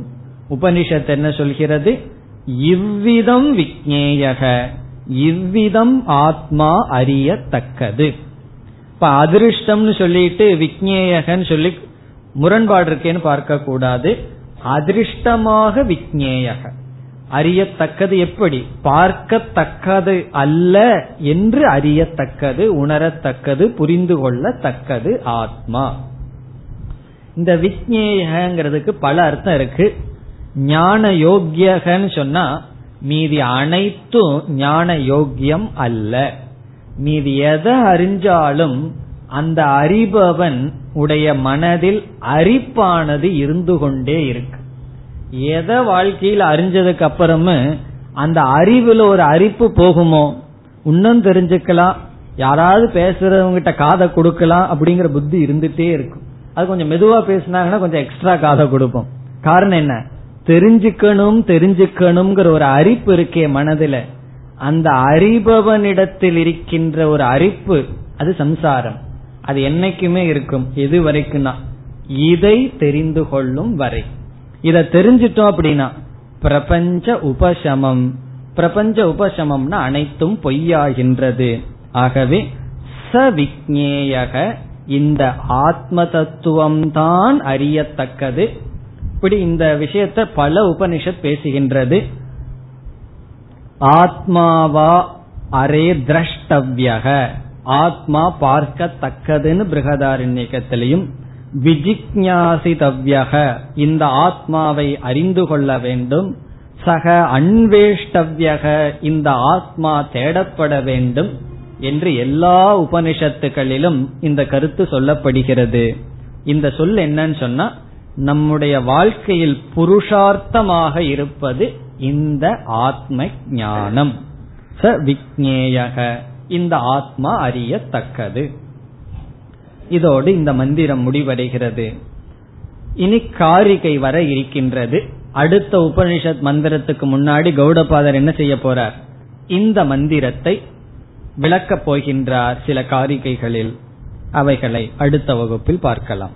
உபனிஷத் என்ன சொல்கிறது? இவ்விதம் விக்னேயக இவ்விதம் ஆத்மா அறியத்தக்கது. இப்ப அதிருஷ்டம்னு சொல்லிட்டு விக்னேயகன்னு சொல்லி முரண்பாடு இருக்கேன்னு பார்க்க கூடாது அதிருஷ்டமாக விக்னேயக அறியத்தக்கது எப்படி? பார்க்கத்தக்கது அல்ல என்று அறியத்தக்கது உணரத்தக்கது புரிந்து கொள்ளத்தக்கது ஆத்மா. இந்த விக்னேயங்கிறதுக்கு பல அர்த்தம் இருக்கு. ஞான யோக்கியகன்னு சொன்னா மீதி அனைத்தும் ஞான யோக்கியம் அல்ல. மீதி எதை அறிஞ்சாலும் அந்த அறிபவன் உடைய மனதில் அரிப்பானது இருந்து கொண்டே இருக்கு. எதை வாழ்க்கையில் அறிஞ்சதுக்கு அப்புறமே அந்த அறிவுல ஒரு அரிப்பு போகுமோ? இன்னும் தெரிஞ்சுக்கலாம். யாராவது பேசுறவங்கிட்ட காதை கொடுக்கலாம் அப்படிங்கிற புத்தி இருந்துட்டே இருக்கும். அது கொஞ்சம் மெதுவா பேசினாங்கன்னா கொஞ்சம் எக்ஸ்ட்ரா காதை கொடுப்போம். காரணம் என்ன? தெரிஞ்சுக்கணும் தெரிஞ்சுக்கணுங்கிற ஒரு அரிப்பு இருக்கே மனதுல. அந்த அறிபவனிடத்தில் இருக்கின்ற ஒரு அரிப்பு அது சம்சாரம். அது என்னைக்குமே இருக்கும். எது வரைக்கும்னா? இதை தெரிந்து கொள்ளும் வரை. இத தெரிஞ்சிட்டோம் அப்படின்னா பிரபஞ்ச உபசமம். பிரபஞ்ச உபசமம்னா அனைத்தும் பொய்யாகின்றது. ஆகவே சவிக்னேயக இந்த ஆத்ம தத்துவம் தான் அறியத்தக்கது. இப்படி இந்த விஷயத்த பல உபனிஷத் பேசுகின்றது. ஆத்மாவா அரே திரஷ்டவ்யக. ஆத்மா பார்க்கத்தக்கதுன்னு பிருகதாரண்யத்திலையும் விஜிக்ஞாசிதவ்யக. இந்த ஆத்மாவை அறிந்து கொள்ள வேண்டும். சக அன்வேஷ்டவ்யக இந்த ஆத்மா தேடப்பட வேண்டும் என்று எல்லா உபனிஷத்துகளிலும் இந்த கருத்து சொல்லப்படுகிறது. இந்த சொல் என்னன்னு சொன்னா நம்முடைய வாழ்க்கையில் புருஷார்த்தமாக இருப்பது இந்த ஆத்ம ஞானம். ச விக்னேயக இந்த ஆத்மா அறியத்தக்கது. இதோடு இந்த மந்திரம் முடிவடைகிறது இனி காரிகை வர இருக்கின்றது அடுத்த உபனிஷத் மந்திரத்துக்கு முன்னாடி கௌடபாதர் என்ன செய்ய போறார் இந்த மந்திரத்தை விளக்கப் போகின்றார் சில காரிகைகளில் அவைகளை அடுத்த வகுப்பில் பார்க்கலாம்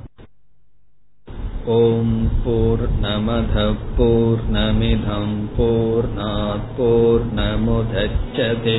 ॐ पूर्णमधः पूर्णमिधम् पूर्णात् पूर्णमुदच्छते